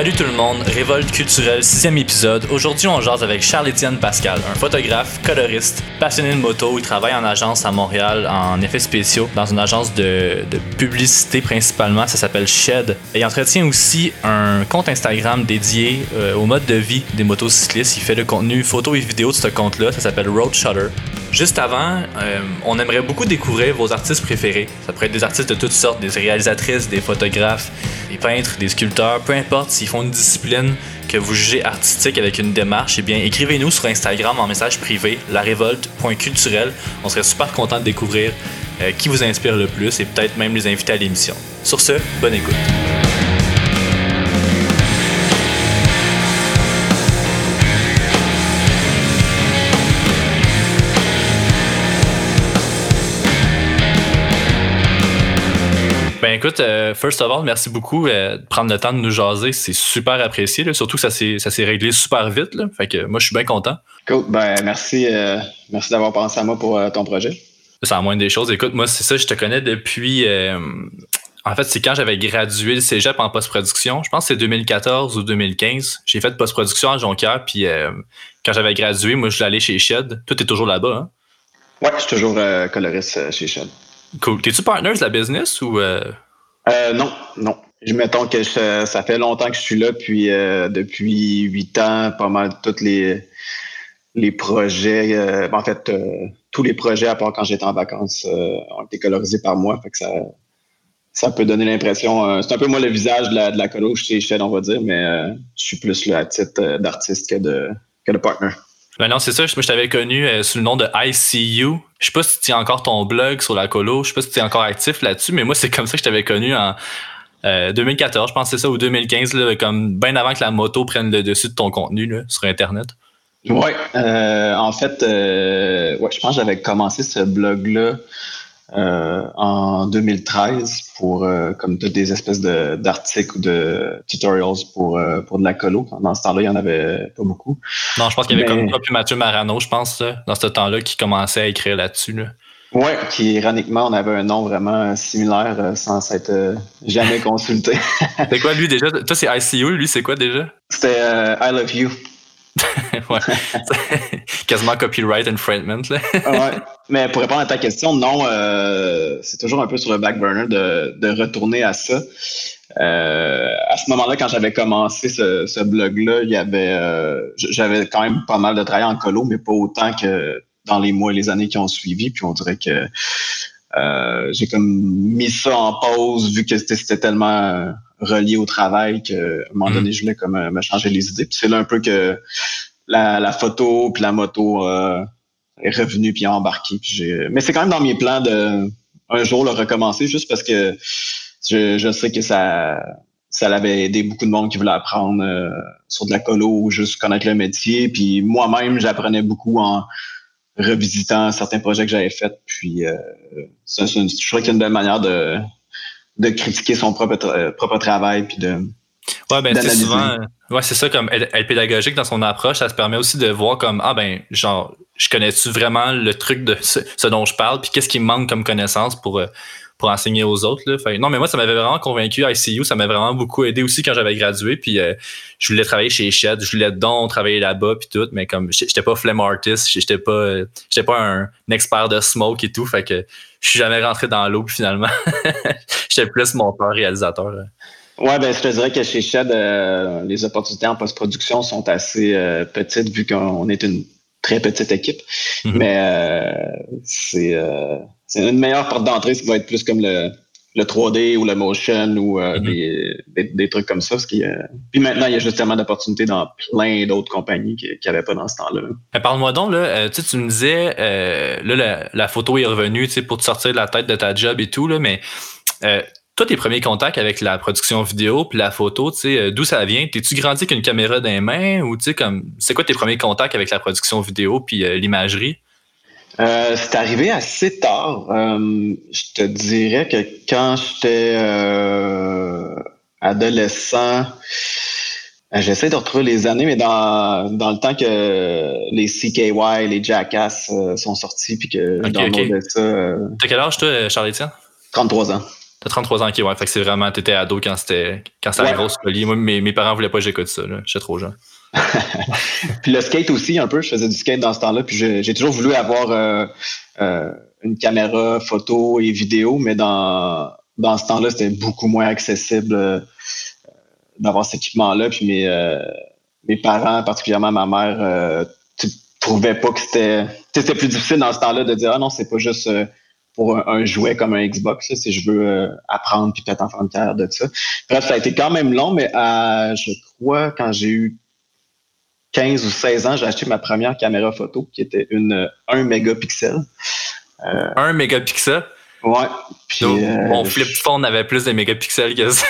Salut tout le monde, Révolte culturelle, sixième épisode. Aujourd'hui, on jase avec Charles-Étienne Pascal, un photographe, coloriste, passionné de moto. Il travaille en agence à Montréal en effets spéciaux, dans une agence de, publicité principalement. Ça s'appelle Shed. Il entretient aussi un compte Instagram dédié euh, au mode de vie des motocyclistes. Il fait le contenu photo et vidéo de ce compte-là. Ça s'appelle Road Shutter. Juste avant, euh, on aimerait beaucoup découvrir vos artistes préférés. Ça pourrait être des artistes de toutes sortes, des réalisatrices, des photographes, des peintres, des sculpteurs, peu importe s'ils font une discipline que vous jugez artistique avec une démarche, eh bien écrivez-nous sur Instagram en message privé, larévolte.culturel. On serait super content de découvrir euh, qui vous inspire le plus et peut-être même les inviter à l'émission. Sur ce, bonne écoute. Ben écoute, euh, first of all, merci beaucoup euh, de prendre le temps de nous jaser. C'est super apprécié, là. surtout que ça s'est, réglé super vite. Là. Fait que moi, je suis bien content. Cool. Ben, merci, euh, merci d'avoir pensé à moi pour ton projet. C'est en moins des choses. Écoute, moi, c'est ça, je te connais depuis. en fait, c'est quand j'avais gradué le cégep en post-production. Je pense que c'est 2014 ou 2015. J'ai fait de post-production à Jonquière. Puis quand j'avais gradué, moi, je voulais aller chez Shed. Tout est toujours là-bas. Hein? Ouais, je suis toujours coloriste chez Shed. Cool. T'es-tu partner de la business ou. euh, Euh, non, non. Je mettons que ça fait longtemps que je suis là, puis euh, depuis huit ans, pas mal tous les les projets, en fait, tous les projets, à part quand j'étais en vacances, ont été colorisés par moi. Fait ça, ça peut donner l'impression. c'est un peu moi le visage de la, de la colo chez Shed, on va dire, mais je suis plus là à titre d'artiste que de, que de partner. Ben non, c'est ça. Je t'avais connu euh, sous le nom de ICU. Je sais pas si tu as encore ton blog sur la colo. Je sais pas si tu es encore actif là-dessus, mais moi, c'est comme ça que je t'avais connu en euh, 2014, je pense que c'est ça, ou 2015, là, comme bien avant que la moto prenne le dessus de ton contenu sur Internet. Ouais, euh, en fait, euh, ouais, je pense que j'avais commencé ce blog-là euh, en 2013 pour euh, comme toutes des espèces de d'articles ou de tutorials pour euh, pour de la colo. Dans ce temps-là, il y en avait pas beaucoup. Non, je pense qu'il y avait Mais- comme toi puis Mathieu Marano, je pense, là, dans ce temps-là, qui commençait à écrire là-dessus. Là. Ouais, qui ironiquement, on avait un nom vraiment similaire sans s'être jamais consulté. C'est quoi lui déjà? Toi, c'est ICU, lui, c'est quoi déjà? C'était I Love You. Quasiment copyright infringement. Là. ouais. Mais pour répondre à ta question, non, euh, c'est toujours un peu sur le back burner de, de retourner à ça. Euh, à ce moment-là, quand j'avais commencé ce, ce blog-là, il y avait, euh, j'avais quand même pas mal de travail en colo, mais pas autant que dans les mois et les années qui ont suivi. Puis on dirait que euh, j'ai comme mis ça en pause vu que c'était tellement relié au travail qu'à un moment Mm. donné, je voulais comme euh, me changer les idées. Puis c'est là un peu que la, la photo puis la moto euh, est revenue puis embarqué. Puis j'ai... Mais c'est quand même dans mes plans de un jour le recommencer juste parce que je, je sais que ça ça l'avait aidé beaucoup de monde qui voulait apprendre euh, sur de la colo ou juste connaître le métier. Puis moi-même, j'apprenais beaucoup en revisitant certains projets que j'avais faits. Puis euh, c'est une, je trouve qu'il y a une belle manière de, de critiquer son propre, tra- propre travail puis de Ouais, ben c'est souvent. euh, Ouais, c'est ça, comme être, être pédagogique dans son approche, ça se permet aussi de voir comme Ah ben, genre, je connais-tu vraiment le truc de ce, ce dont je parle, puis qu'est-ce qui me manque comme connaissance pour, euh, pour enseigner aux autres. Là. Fait, non, mais moi, ça m'avait vraiment convaincu. ICU, ça m'a vraiment beaucoup aidé aussi quand j'avais gradué. Puis euh, je voulais travailler chez Shed, je voulais donc travailler là-bas, puis tout, mais comme j'étais pas flemme artist, j'étais pas, euh, j'étais pas un, un expert de smoke et tout. Fait que je suis jamais rentré dans l'eau, finalement, j'étais plus monteur, réalisateur. là. Ouais, ben, je te dirais que chez Shed, euh, les opportunités en post-production sont assez euh, petites vu qu'on est une très petite équipe. Mhm. Mais euh, c'est euh, c'est une meilleure porte d'entrée, ça va être plus comme le, le 3D ou le motion ou euh, Mhm. des, des, des trucs comme ça. Qu'il a- Puis maintenant, il y a justement d'opportunités dans plein d'autres compagnies qui n'avaient pas dans ce temps-là. Mais Parle-moi donc, là, euh, tu sais, tu me disais, euh, là, la, la photo est revenue, tu sais, pour te sortir de la tête de ta job et tout, là, mais euh, toi, tes premiers contacts avec la production vidéo puis la photo, tu sais, euh, d'où ça vient? T'es-tu grandi avec une caméra dans les mains ou, tu sais, comme, c'est quoi tes premiers contacts avec la production vidéo puis euh, l'imagerie? Euh, c'est arrivé assez tard. Euh, je te dirais que quand j'étais euh, adolescent, j'essaie de retrouver les années, mais dans, dans le temps que les CKY, les Jackass sont sortis, puis que Ok, je downloadais ça, T'as quel âge, toi, Charles-Étienne? 33 ans. T'as 33 ans, ok, ouais. Fait que c'est vraiment, t'étais ado quand c'était, quand ça arrivait au Scully. Moi, mes, mes parents voulaient pas que j'écoute ça, là. J'étais trop jeune. puis le skate aussi, un peu. Je faisais du skate dans ce temps-là. Puis j'ai toujours voulu avoir euh, euh, une caméra photo et vidéo, mais dans, dans ce temps-là, c'était beaucoup moins accessible euh, d'avoir cet équipement-là. Puis mes, mes parents, particulièrement ma mère, trouvaient pas que c'était. C'était plus difficile dans ce temps-là de dire Ah non, c'est pas juste pour un, jouet comme un Xbox, si je veux apprendre puis peut-être en faire une carrière de ça. Bref, ça a été quand même long, mais je crois quand j'ai eu 15 ou 16 ans, j'ai acheté ma première caméra photo qui était une 1 mégapixel. Euh, 1 mégapixel? Ouais. Puis, euh, mon flip phone avait plus de mégapixels que ça.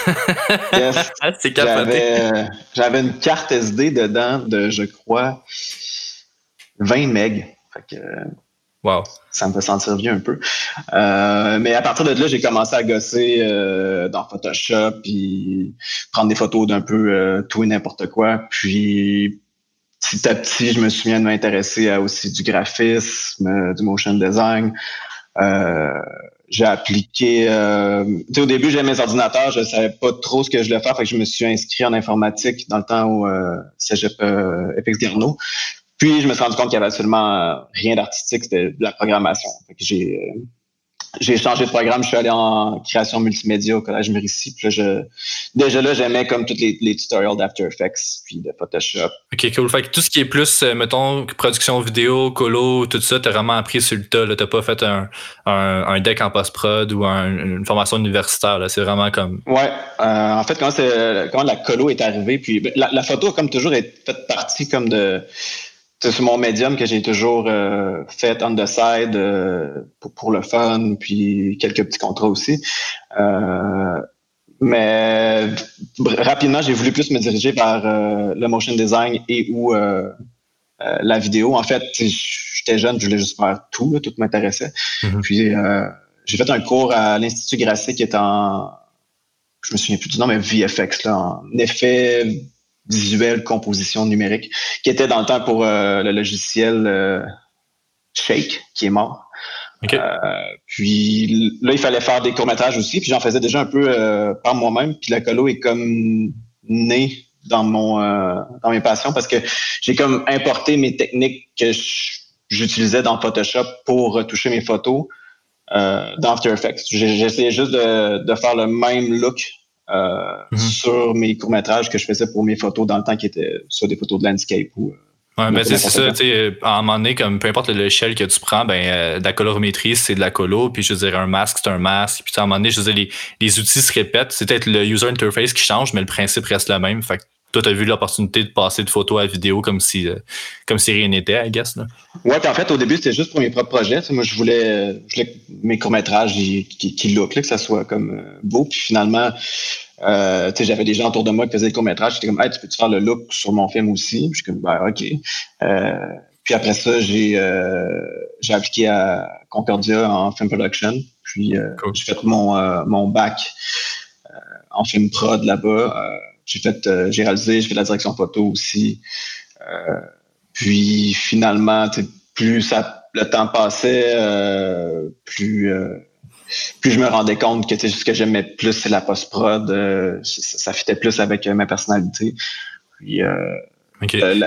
yes. C'est capoté. J'avais une carte SD dedans de, je crois, 20 MB. Fait que, Wow. Ça me fait sentir vieux un peu. Euh, mais à partir de là, j'ai commencé à gosser euh, dans Photoshop, puis prendre des photos d'un peu euh, tout et n'importe quoi. Puis petit à petit, je me souviens de m'intéresser à aussi du graphisme, du motion design. j'ai appliqué. au début, j'avais mes ordinateurs, je savais pas trop ce que je voulais faire, fait que je me suis inscrit en informatique dans le temps où Cégep FX Garneau. Puis, je me suis rendu compte qu'il y avait absolument euh, rien d'artistique, c'était de la programmation. j'ai, euh, j'ai changé de programme, je suis allé en création multimédia au Collège Mérissi. Puis je, déjà là, j'aimais comme tous les, les tutorials d'After Effects puis de Photoshop. OK, cool. Fait que tout ce qui est plus, euh, mettons, production vidéo, colo, tout ça, t'as vraiment appris sur le tas. T'as pas fait un, un, un, deck en post-prod ou une formation universitaire. C'est vraiment comme... Ouais. en fait, quand, quand la colo est arrivée, puis ben, la, la photo, comme toujours, est faite partie comme de c'est mon médium que j'ai toujours euh, fait on the side euh, pour, le fun, puis quelques petits contrats aussi. Euh, mais rapidement, j'ai voulu plus me diriger vers le motion design et ou la vidéo. En fait, j'étais jeune, je voulais juste faire tout, tout m'intéressait. Mm-hmm. Puis j'ai fait un cours à l'Institut Grasset qui est en, je me souviens plus du nom, mais VFX, là, en effet visuelle composition numérique, qui était dans le temps pour euh, le logiciel euh, Shake, qui est mort. Euh, puis là, il fallait faire des courts-métrages aussi, puis j'en faisais déjà un peu par moi-même. Puis la colo est comme née dans mon dans mes passions parce que j'ai comme importé mes techniques que j'utilisais dans Photoshop pour retoucher mes photos dans After Effects. J'essayais juste de, de, faire le même look euh, mhm. sur mes courts-métrages que je faisais pour mes photos dans le temps qui étaient soit des photos de landscape ou. Euh, ouais, mais c'est ça, tu sais, à un moment donné, comme peu importe l'échelle que tu prends, ben, euh, de la colorimétrie, c'est de la colo, puis je veux dire, un masque, c'est un masque, puis à un moment donné, je veux dire, les, les outils se répètent, c'est peut-être le user interface qui change, mais le principe reste le même. Fait que toi, tu as vu l'opportunité de passer de photo à vidéo comme si, comme si rien n'était, I guess. Là. Ouais, puis en fait, au début, c'était juste pour mes propres projets. moi, je voulais, je voulais que mes courts-métrages qui, qui look, là, que ça soit comme beau. Puis finalement, euh, j'avais des gens autour de moi qui faisaient des courts-métrages. J'étais comme, hey, tu peux-tu faire le look sur mon film aussi? Puis je suis comme, ben, OK. Euh, puis après ça, j'ai euh, j'ai appliqué à Concordia en film production. Puis euh, j'ai fait mon, euh, mon bac en film prod là-bas. J'ai fait, j'ai réalisé, j'ai fait la direction photo aussi. puis finalement, plus ça, le temps passait, plus puis je me rendais compte que ce que j'aimais plus, c'est la post-prod. Euh, ça, fitait plus avec euh, ma personnalité. Puis euh,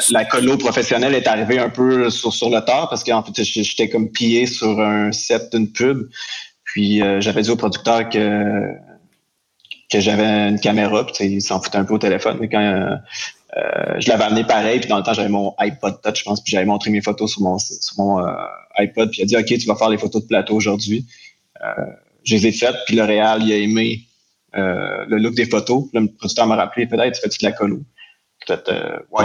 la, colo professionnelle est arrivée un peu sur, sur le tard parce qu'en fait, j'étais comme pillé sur un set d'une pub. Puis j'avais dit au producteur que que j'avais une caméra, puis il s'en foutait un peu au téléphone. Mais quand je l'avais amené pareil, puis dans le temps, j'avais mon iPod Touch, je pense, puis j'avais montré mes photos sur mon, sur mon iPod, puis il a dit OK, tu vas faire les photos de plateau aujourd'hui. Euh, je les ai faites, puis le Réal, il a aimé euh, le look des photos. le producteur m'a rappelé, peut-être, tu fais-tu de la colo? Peut-être, euh, ouais.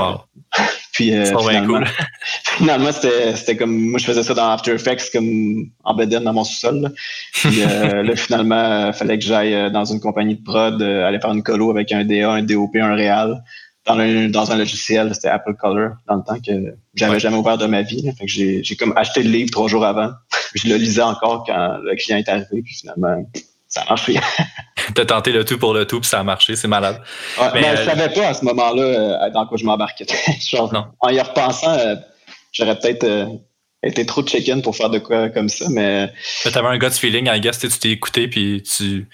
Puis finalement, finalement c'était comme, moi je faisais ça dans After Effects comme en BDN dans mon sous-sol. Puis là, finalement, il fallait que j'aille dans une compagnie de prod, aller faire une colo avec un DA, un DOP, un Réal dans un, dans un logiciel, c'était Apple Color, dans le temps que j'avais jamais ouvert de ma vie. Fait que j'ai, j'ai comme acheté le livre trois jours avant. je le lisais encore quand le client est arrivé, puis finalement, ça a marché. T'as tenté le tout pour le tout, puis ça a marché, c'est malade. mais, je euh, savais pas à ce moment-là euh, dans quoi je m'embarquais. En y repensant, euh, j'aurais peut-être été trop chicken pour faire de quoi comme ça, mais. mais t'avais un gut feeling, I guess, tu t'es écouté, puis tu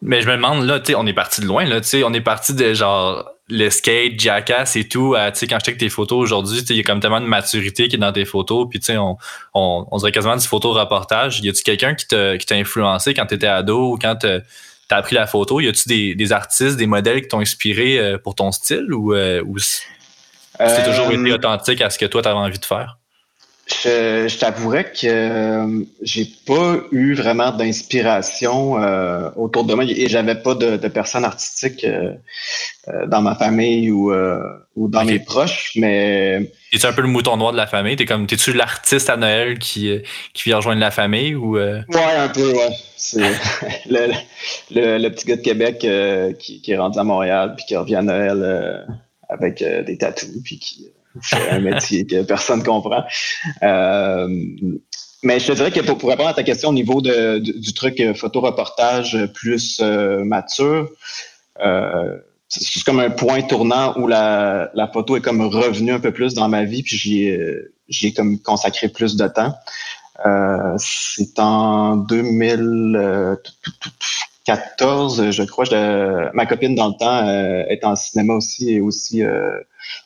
Mais je me demande, là, tu sais, on est parti de loin, là, tu sais, on est parti de genre le skate, Jackass et tout. tu sais, quand je check tes photos aujourd'hui, il y a comme tellement de maturité qui est dans tes photos. Puis, tu sais, on, on, on, dirait quasiment du photo-reportage. Y a-tu quelqu'un qui t'a, qui t'a influencé quand t'étais ado ou quand t'as, appris la photo? Y a-tu des, des artistes, des modèles qui t'ont inspiré euh, pour ton style ou, euh, ou c'est toujours été euh, authentique à ce que toi t'avais envie de faire? Je, je t'avouerais que euh, j'ai pas eu vraiment d'inspiration euh, autour de moi et j'avais pas de, de personnes artistiques euh, dans ma famille ou, ou dans mes proches, mais. Es-tu un peu le mouton noir de la famille? T'es comme t'es-tu l'artiste à Noël qui, qui vient rejoindre la famille ou Ouais, un peu, ouais. C'est le, le, le, petit gars de Québec qui, qui, est rendu à Montréal puis qui revient à Noël avec des tatous puis qui c'est un métier que personne ne comprend. Euh, mais je te dirais que pour, répondre à ta question au niveau de, du, truc euh, photo-reportage plus euh, mature, c'est comme un point tournant où la, la, photo est comme revenue un peu plus dans ma vie, puis j'y ai comme consacré plus de temps. c'est en 2014, je crois. ma copine dans le temps est en cinéma aussi et aussi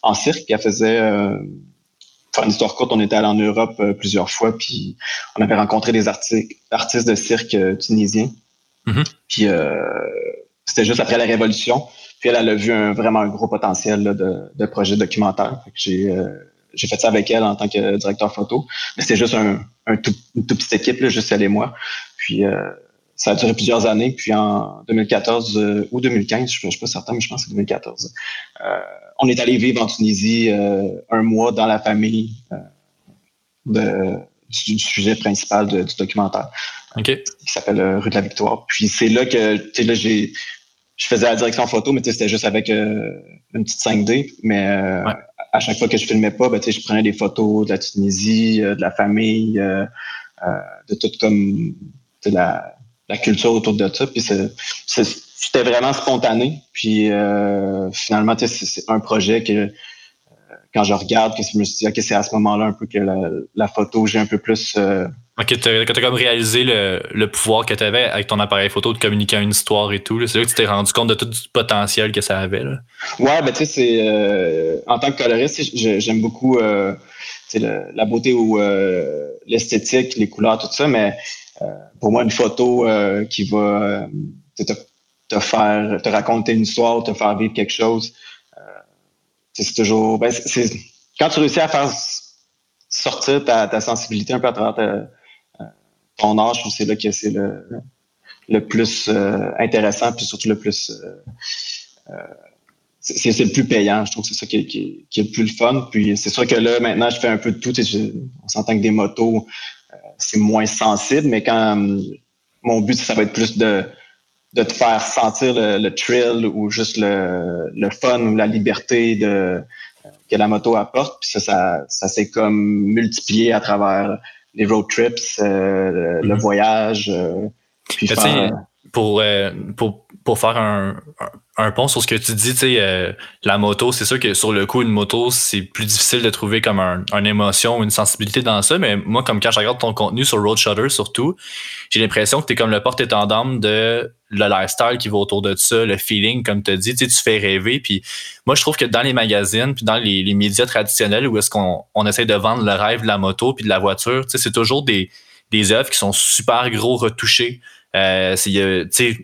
en cirque. elle faisait, euh, une histoire courte, on était allé en Europe euh, plusieurs fois, puis on avait rencontré des artistes de cirque euh, tunisiens. Mm-hmm. Puis c'était juste après la Révolution. Puis elle, elle a vu un, vraiment un gros potentiel de, de projet documentaire. J'ai j'ai fait ça avec elle en tant que directeur photo. Mais c'était juste un, un tout, une toute petite équipe, là, juste elle et moi. Puis ça a duré plusieurs années. Puis en 2014 ou 2015, je ne suis pas certain, mais je pense que c'est 2014. Euh, on est allé vivre en Tunisie euh, un mois dans la famille euh, du, sujet principal du documentaire. Qui s'appelle euh, Rue de la Victoire. Puis c'est là que, tu sais, là, j'ai, je faisais la direction photo, mais c'était juste avec une petite 5D. Mais à chaque fois que je filmais pas, ben, je prenais des photos de la Tunisie, de la famille, de tout comme la, la culture autour de ça. Puis c'était vraiment spontané. Puis euh, finalement, c'est un projet que euh, quand je regarde, que je me suis dit, OK, c'est à ce moment-là un peu que la, photo, j'ai un peu plus. Euh, OK, tu as, comme réalisé le, pouvoir que tu avais avec ton appareil photo de communiquer une histoire et tout. C'est là que tu t'es rendu compte de tout le potentiel que ça avait. Là. Ouais, ben tu sais, c'est. en tant que coloriste, j'aime beaucoup la beauté ou l'esthétique, les couleurs, tout ça, mais pour moi, une photo qui va te faire, te raconter une histoire, te faire vivre quelque chose. Euh, c'est toujours, ben, quand tu réussis à faire sortir ta, sensibilité un peu à travers euh, ton âge, je trouve que c'est là que c'est le, plus euh, intéressant, puis surtout le plus, c'est, le plus payant. Je trouve que c'est ça qui est, le plus fun. Puis c'est sûr que là, maintenant, je fais un peu de tout. on s'entend que des motos, c'est moins sensible, mais quand mon but, ça va être plus de de te faire sentir le, thrill ou juste le, le, fun ou la liberté de, que la moto apporte. Puis ça, ça, ça s'est comme multiplié à travers les road trips, euh, le mm-hmm. voyage. Euh, puis pour, euh, pour, pour faire un, un pont sur ce que tu dis, euh, la moto, c'est sûr que sur le coup, une moto, c'est plus difficile de trouver comme un, une émotion, une sensibilité dans ça. Mais moi, comme quand je regarde ton contenu sur Road Shutter surtout, j'ai l'impression que tu es comme le porte-étendard de le lifestyle qui va autour de ça, le feeling, comme tu dit, tu fais rêver. Puis moi, je trouve que dans les magazines, puis dans les, les médias traditionnels où est-ce qu'on on essaie de vendre le rêve de la moto puis de la voiture, c'est toujours des, des œuvres qui sont super gros retouchées euh,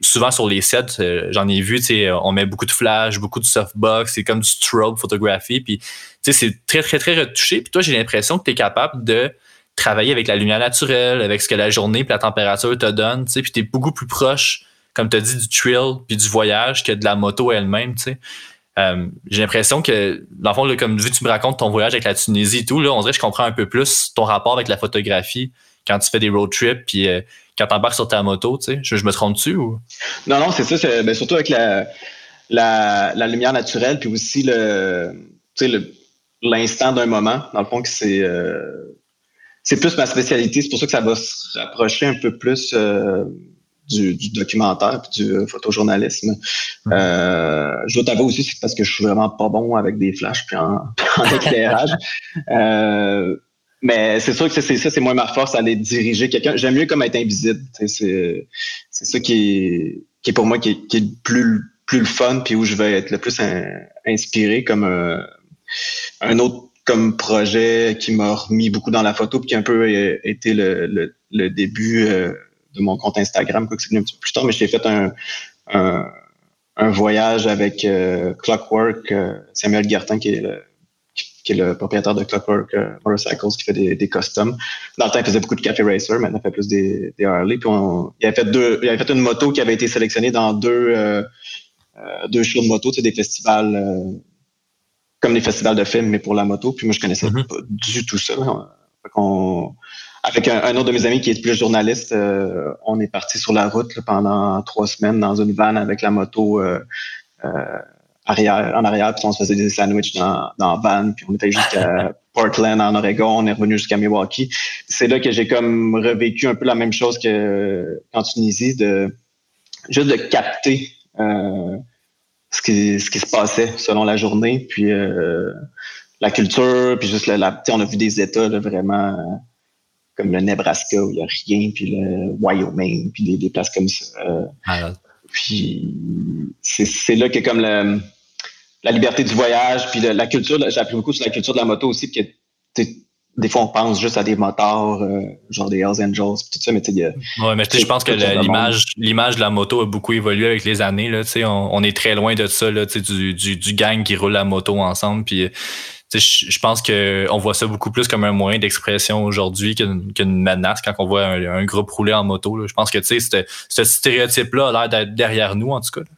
souvent sur les sets, euh, j'en ai vu, on met beaucoup de flash, beaucoup de softbox, c'est comme du strobe photographie, puis c'est très, très, très retouché. Puis toi, j'ai l'impression que tu es capable de travailler avec la lumière naturelle, avec ce que la journée et la température te donne, puis tu es beaucoup plus proche, comme tu as dit, du trail puis du voyage que de la moto elle-même. Euh, j'ai l'impression que, dans le fond, comme vu tu me racontes ton voyage avec la Tunisie et tout, là, on dirait que je comprends un peu plus ton rapport avec la photographie quand tu fais des road trips, puis euh, quand tu embarques sur ta moto, tu sais, je, me trompe dessus ou? Non, non, c'est ça, c'est, ben, surtout avec la, la, lumière naturelle, puis aussi le, le, l'instant d'un moment. Dans le fond, que c'est, euh, c'est plus ma spécialité. C'est pour ça que ça va se rapprocher un peu plus euh, du, documentaire puis du photojournalisme. Mm-hmm. Je dois t'avouer aussi, c'est parce que je suis vraiment pas bon avec des flashs puis en, en éclairage. Mais c'est sûr que c'est ça, c'est moins ma force, aller diriger quelqu'un. J'aime mieux comme être invisible. C'est ça qui est, qui est pour moi qui est, qui est, le plus, plus le fun, puis où je vais être le plus inspiré comme euh, un autre comme projet qui m'a remis beaucoup dans la photo, puis qui a un peu été le, le, début euh, de mon compte Instagram, quoi que c'est venu un petit peu plus tard, mais j'ai fait un, un, un, voyage avec euh, Clockwork, Samuel Guertin, qui est le qui est le propriétaire de Clockwork euh, Motorcycles, qui fait des, des customs. Dans le temps, il faisait beaucoup de Café Racer, maintenant il fait plus des, des Harley. Puis il, avait fait deux, il avait fait une moto qui avait été sélectionnée dans deux, euh, euh deux shows de moto, tu des festivals euh, comme les festivals de films, mais pour la moto. Puis moi, je connaissais mm-hmm. pas du tout ça. avec un, autre de mes amis qui est plus journaliste, on est parti sur la route pendant trois semaines dans une van avec la moto arrière, en arrière, puis on se faisait des sandwichs dans, dans van, puis on était jusqu'à Portland, en Oregon, on est revenu jusqu'à Milwaukee. C'est là que j'ai comme revécu un peu la même chose que en Tunisie, de juste de capter euh, ce, qui, ce qui se passait selon la journée, puis euh, la culture, puis juste la, la on a vu des États là, vraiment comme le Nebraska où il n'y a rien, puis le Wyoming, puis des, des places comme ça. Ah, puis c'est là que comme le la liberté du voyage, puis la culture, j'ai appris beaucoup sur la culture de la moto aussi, que des fois on pense juste à des moteurs, euh, genre des Hells Angels, tout ça, mais tu sais, Ouais, mais je pense que l'image, l'image de la moto a beaucoup évolué avec les années, là, tu sais, on, est très loin de ça, là, tu sais, du, du, du, gang qui roule la moto ensemble, puis je pense qu'on voit ça beaucoup plus comme un moyen d'expression aujourd'hui qu'une menace quand on voit un, groupe rouler en moto. Je pense que ce stéréotype-là a l'air d'être derrière nous, en tout cas.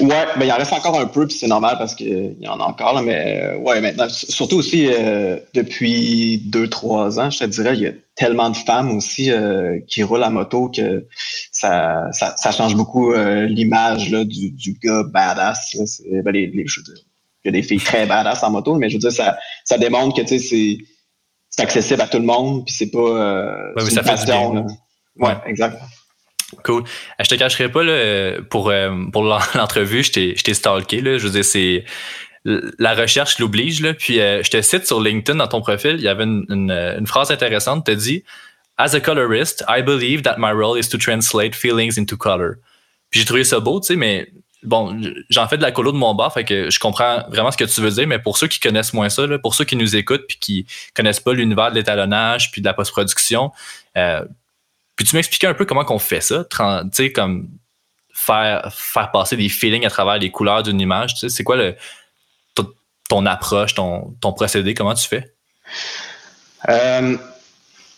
Ouais, ben il en reste encore un peu, puis c'est normal parce qu'il y en a encore, là, mais euh, ouais, maintenant, surtout aussi euh, depuis deux, trois ans, je te dirais, il y a tellement de femmes aussi euh, qui roulent à moto que ça, ça, ça change beaucoup l'image du, du gars badass. Là. Ben, les, les, je veux dire, il y a des filles très badass en moto, mais je veux dire, ça, ça démontre que tu sais, c'est, c'est accessible à tout le monde, puis c'est pas. ouais, ça fait du bien. Ouais, exact. Cool. Euh, je te cacherai pas, là, pour, euh, pour l'entrevue, je t'ai stalké. Là. Je veux dire, c'est la recherche l'oblige. Puis euh, je te cite sur LinkedIn dans ton profil, il y avait une, une, phrase intéressante. Tu dit As a colorist, I believe that my role is to translate feelings into color. Puis j'ai trouvé ça beau, tu sais, mais bon, j'en fais de la colo de mon bar, fait que je comprends vraiment ce que tu veux dire, mais pour ceux qui connaissent moins ça, là, pour ceux qui nous écoutent puis qui connaissent pas l'univers de l'étalonnage puis de la post-production, euh, puis tu m'expliquer un peu comment qu'on fait ça? Tu sais, comme faire, faire passer des feelings à travers les couleurs d'une image. C'est quoi le, ton, approche, ton, ton, procédé? Comment tu fais? Euh,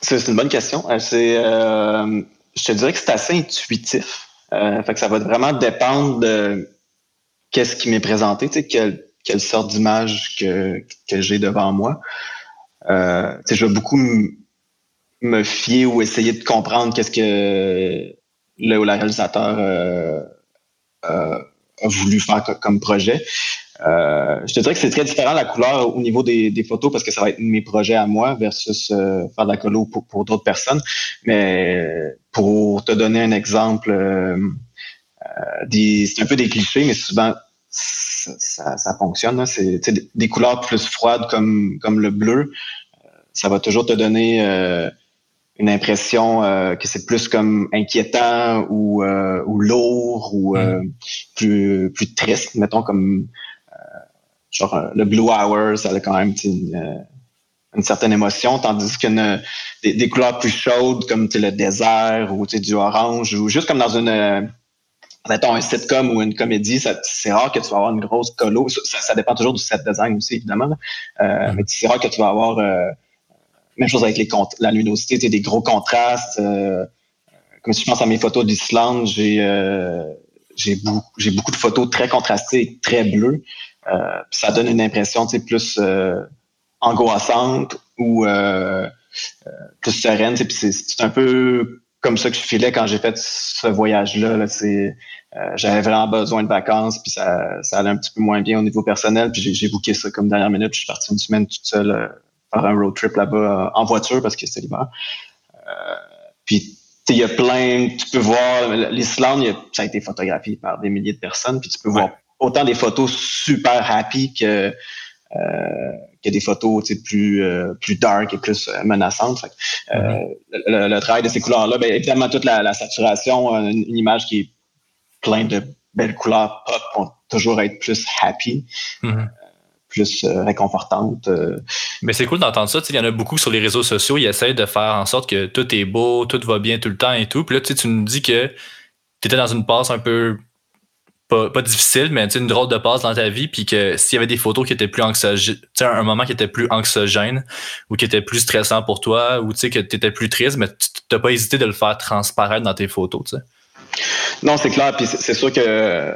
c'est une bonne question. Euh, euh, je te dirais que c'est assez intuitif. fait que ça va vraiment dépendre de qu'est-ce qui m'est présenté, tu sais, quelle, quelle sorte d'image que, que j'ai devant moi. Je vais beaucoup me fier ou essayer de comprendre qu'est-ce que le ou la réalisateur euh, euh, a voulu faire comme projet. Euh, je te dirais que c'est très différent la couleur au niveau des, des, photos parce que ça va être mes projets à moi versus faire de la colo pour, pour d'autres personnes. Mais pour te donner un exemple, c'est un peu des clichés, mais souvent ça, ça, fonctionne. C'est des couleurs plus froides comme, comme le bleu. Ça va toujours te donner une impression euh, que c'est plus comme inquiétant ou, euh, ou lourd ou euh, mm. plus plus triste mettons comme genre le Blue Hour ça a quand même une, une certaine émotion tandis que des, des, couleurs plus chaudes comme le désert ou du orange ou juste comme dans une mettons un sitcom ou une comédie, c'est rare que tu vas avoir une grosse colo. Ça, ça, dépend toujours du set design aussi, évidemment. Euh, mm. Mais c'est rare que tu vas avoir même chose avec les la luminosité, des gros contrastes. Euh, comme si je pense à mes photos d'Islande, j'ai euh, beaucoup, beaucoup de photos très contrastées, très bleues. Euh, ça donne une impression plus euh, angoissante ou euh, plus sereine. C'est un peu comme ça que je filais quand j'ai fait ce voyage-là. Là, j'avais vraiment besoin de vacances, puis ça, ça allait un petit peu moins bien au niveau personnel. Puis j'ai booké ça comme dernière minute. Puis je suis parti une semaine toute seule faire un road trip là-bas euh, en voiture parce que c'est l'hiver. Euh, puis il y a plein, tu peux voir l'Islande, ça a été photographié par des milliers de personnes, puis tu peux voir autant des photos super happy que qui a des photos plus plus dark et plus menaçantes. Mm-hmm. le, travail de ces couleurs-là, ben, évidemment toute la, saturation, une, image qui est pleine de belles couleurs pop vont toujours être plus happy. Mm-hmm plus euh, réconfortante. Euh. Mais c'est cool d'entendre ça. Il y en a beaucoup sur les réseaux sociaux. Ils essayent de faire en sorte que tout est beau, tout va bien tout le temps et tout. Puis là, tu nous dis que tu étais dans une passe un peu pas, difficile, mais une drôle de passe dans ta vie, puis que s'il y avait des photos qui étaient plus anxiogènes, un moment qui était plus anxiogène ou qui était plus stressant pour toi, ou que tu étais plus triste, mais tu n'as pas hésité de le faire transparaître dans tes photos. Non, c'est clair. Puis c'est sûr que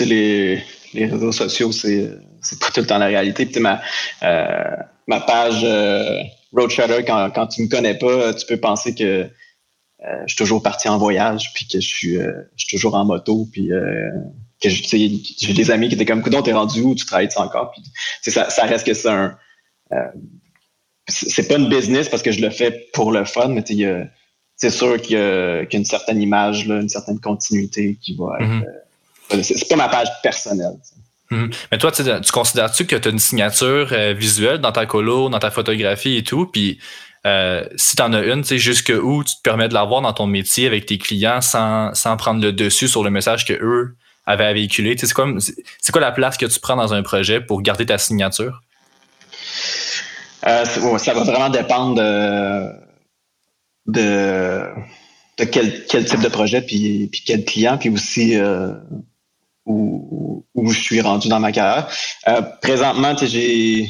les, les réseaux sociaux, c'est c'est pas tout le temps la réalité. Puis ma, euh, ma page euh, Road Shutter, quand, quand tu me connais pas, tu peux penser que euh, je suis toujours parti en voyage, puis que je suis, je suis toujours en moto, puis que j'ai des amis qui étaient comme, tu t'es rendu où, tu travailles encore? Puis, ça, ça reste que c'est un... c'est pas une business parce que je le fais pour le fun, mais c'est sûr qu'il y, a une certaine image, là, une certaine continuité qui va être... Mm-hmm. C'est pas ma page personnelle. Mhm. Mais toi, tu considères-tu que tu as une signature euh, visuelle dans ta colo, dans ta photographie et tout? Puis euh, si tu en as une, jusque où tu te permets de l'avoir dans ton métier avec tes clients sans, sans prendre le dessus sur le message que eux avaient à véhiculer? C'est quoi, quoi la place que tu prends dans un projet pour garder ta signature? Euh, ça va vraiment dépendre de, de, de quel, quel, type de projet, puis, puis quel client, puis aussi où, je suis rendu dans ma carrière. Euh, présentement, j'ai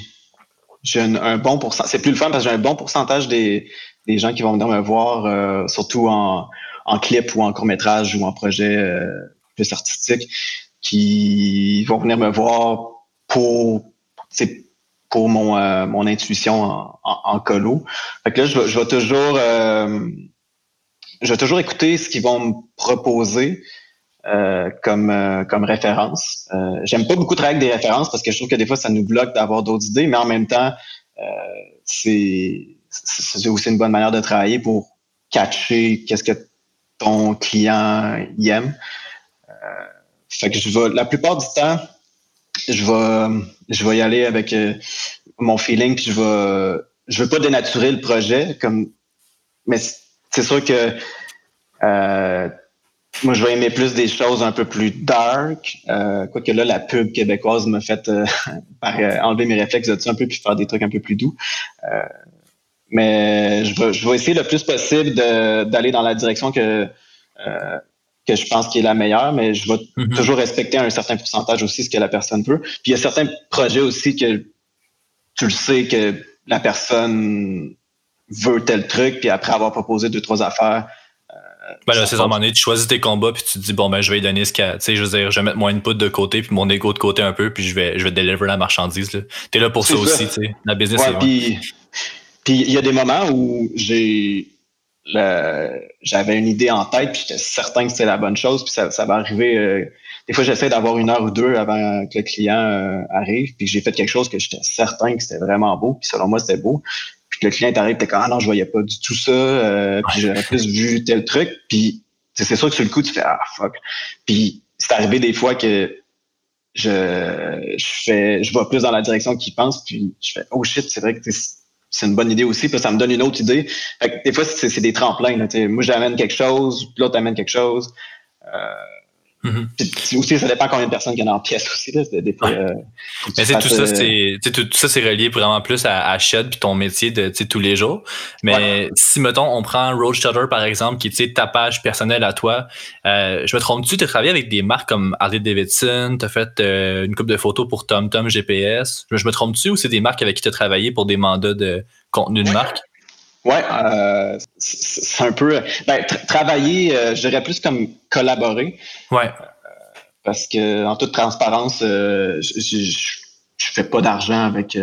un, bon pourcentage. C'est plus le fun parce que j'ai un bon pourcentage des, gens qui vont venir me voir, euh, surtout en, en clip ou en court métrage ou en projet euh, plus artistique, qui vont venir me voir pour pour mon, mon intuition en, en, colo. Fait là, je vais toujours je vais toujours écouter ce qu'ils vont me proposer. Euh, comme euh, comme référence. Euh, J'aime pas beaucoup travailler avec des références parce que je trouve que des fois ça nous bloque d'avoir d'autres idées, mais en même temps euh, c'est c'est aussi une bonne manière de travailler pour catcher qu'est-ce que ton client y aime. fait que je vais la plupart du temps je vais je vais y aller avec mon feeling puis je vais je veux pas dénaturer le projet comme mais c'est sûr que euh, moi, je vais aimer plus des choses un peu plus dark. Euh, quoique là, la pub québécoise m'a fait euh, euh, enlever mes réflexes de un peu puis faire des trucs un peu plus doux. Euh, mais je vais, je vais essayer le plus possible d'aller dans la direction que que je pense qui est la meilleure, mais je vais mm-hmm. toujours respecter un certain pourcentage aussi ce que la personne veut. Puis il y a certains projets aussi que tu le sais que la personne veut tel truc, puis après avoir proposé deux, trois affaires, ben là, c'est ça, tu choisis tes combats, puis tu te dis, bon, ben, je vais y donner ce qu'il y a. Tu sais, je veux dire, je vais mettre mon input de côté, puis mon ego de côté un peu, puis je vais, je vais deliver la marchandise. Tu es là pour ça, aussi, tu sais. La business, ouais, Puis il y a des moments où j'ai. J'avais une idée en tête, puis j'étais certain que c'était la bonne chose, puis ça, ça va arriver. Euh, des fois, j'essaie d'avoir une heure ou deux avant que le client euh, arrive, puis j'ai fait quelque chose que j'étais certain que c'était vraiment beau, puis selon moi, c'était beau le client arrive, t'es comme, ah non, je voyais pas du tout ça, euh, puis j'aurais plus vu tel truc, puis c'est sûr que sur le coup, tu fais, ah fuck. Puis c'est arrivé des fois que je, je fais, je vais plus dans la direction qu'il pense, puis je fais, oh shit, c'est vrai que c'est une bonne idée aussi, puis ça me donne une autre idée. Fait que des fois, c'est des tremplins. Là, moi, j'amène quelque chose, l'autre amène quelque chose. Euh, Mm-hmm. Aussi, ça dépend combien de personnes qu'il y en a en pièce aussi. Là. Des euh, Mais c'est tout, ça, c'est, tout, ça, c'est relié vraiment plus à, à Shed puis ton métier de tous les jours. Mais si, mettons, on prend Road Shutter, par exemple, qui est ta page personnelle à toi, euh, je me trompe-tu, tu as travaillé avec des marques comme Harley Davidson, tu as fait euh, une coupe de photos pour TomTom GPS. Je, me trompe-tu ou c'est des marques avec qui tu as travaillé pour des mandats de contenu de marque? Ouais, euh, c'est un peu. Ben, travailler, euh, je dirais plus comme collaborer. Ouais. Euh, parce que en toute transparence, je, je, fais pas d'argent avec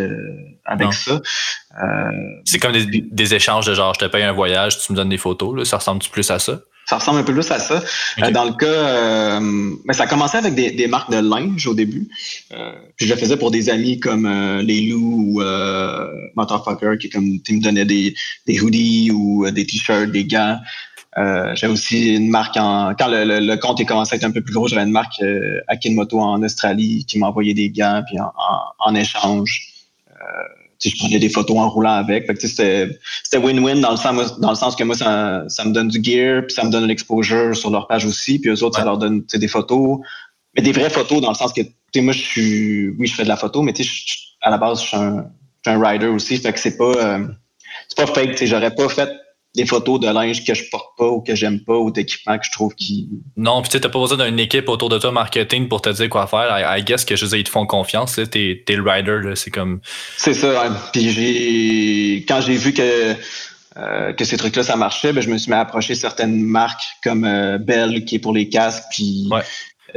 avec ça. c'est comme des, des, échanges de genre, je te paye un voyage, tu me donnes des photos. Là, ça ressemble plus à ça? Ça ressemble un peu plus à ça. Euh, dans le cas, euh, ben, ça a commencé avec des, des, marques de linge au début. Euh, puis je le faisais pour des amis comme euh, les loups ou euh, Motherfucker qui comme me donnaient des, des hoodies ou des t-shirts, des gants. J'ai aussi une marque en quand le, le, compte est commencé à être un peu plus gros, j'avais une marque euh, Akinmoto en Australie qui m'envoyait des gants puis en, en, en échange. Je prenais des photos en roulant avec. C'était win-win dans, le sens, dans le sens que moi, ça, ça me donne du gear, puis ça me donne l'exposure sur leur page aussi, puis eux autres, ça leur donne des photos, mais des vraies photos dans le sens que moi, je suis, oui, je fais de la photo, mais à la base, je suis un, un rider aussi, fait que c'est pas, euh, c'est pas fake. J'aurais pas fait des photos de linge que je porte pas ou que j'aime pas ou d'équipements que je trouve qui. Non, puis tu n'as pas besoin d'une équipe autour de toi marketing pour te dire quoi faire. I, guess que je veux ils te font confiance. T'es es le rider, c'est comme. C'est ça. Puis j'ai quand j'ai vu que euh, que ces trucs-là ça marchait, ben, je me suis mis à approcher certaines marques comme euh, Bell qui est pour les casques, puis ouais.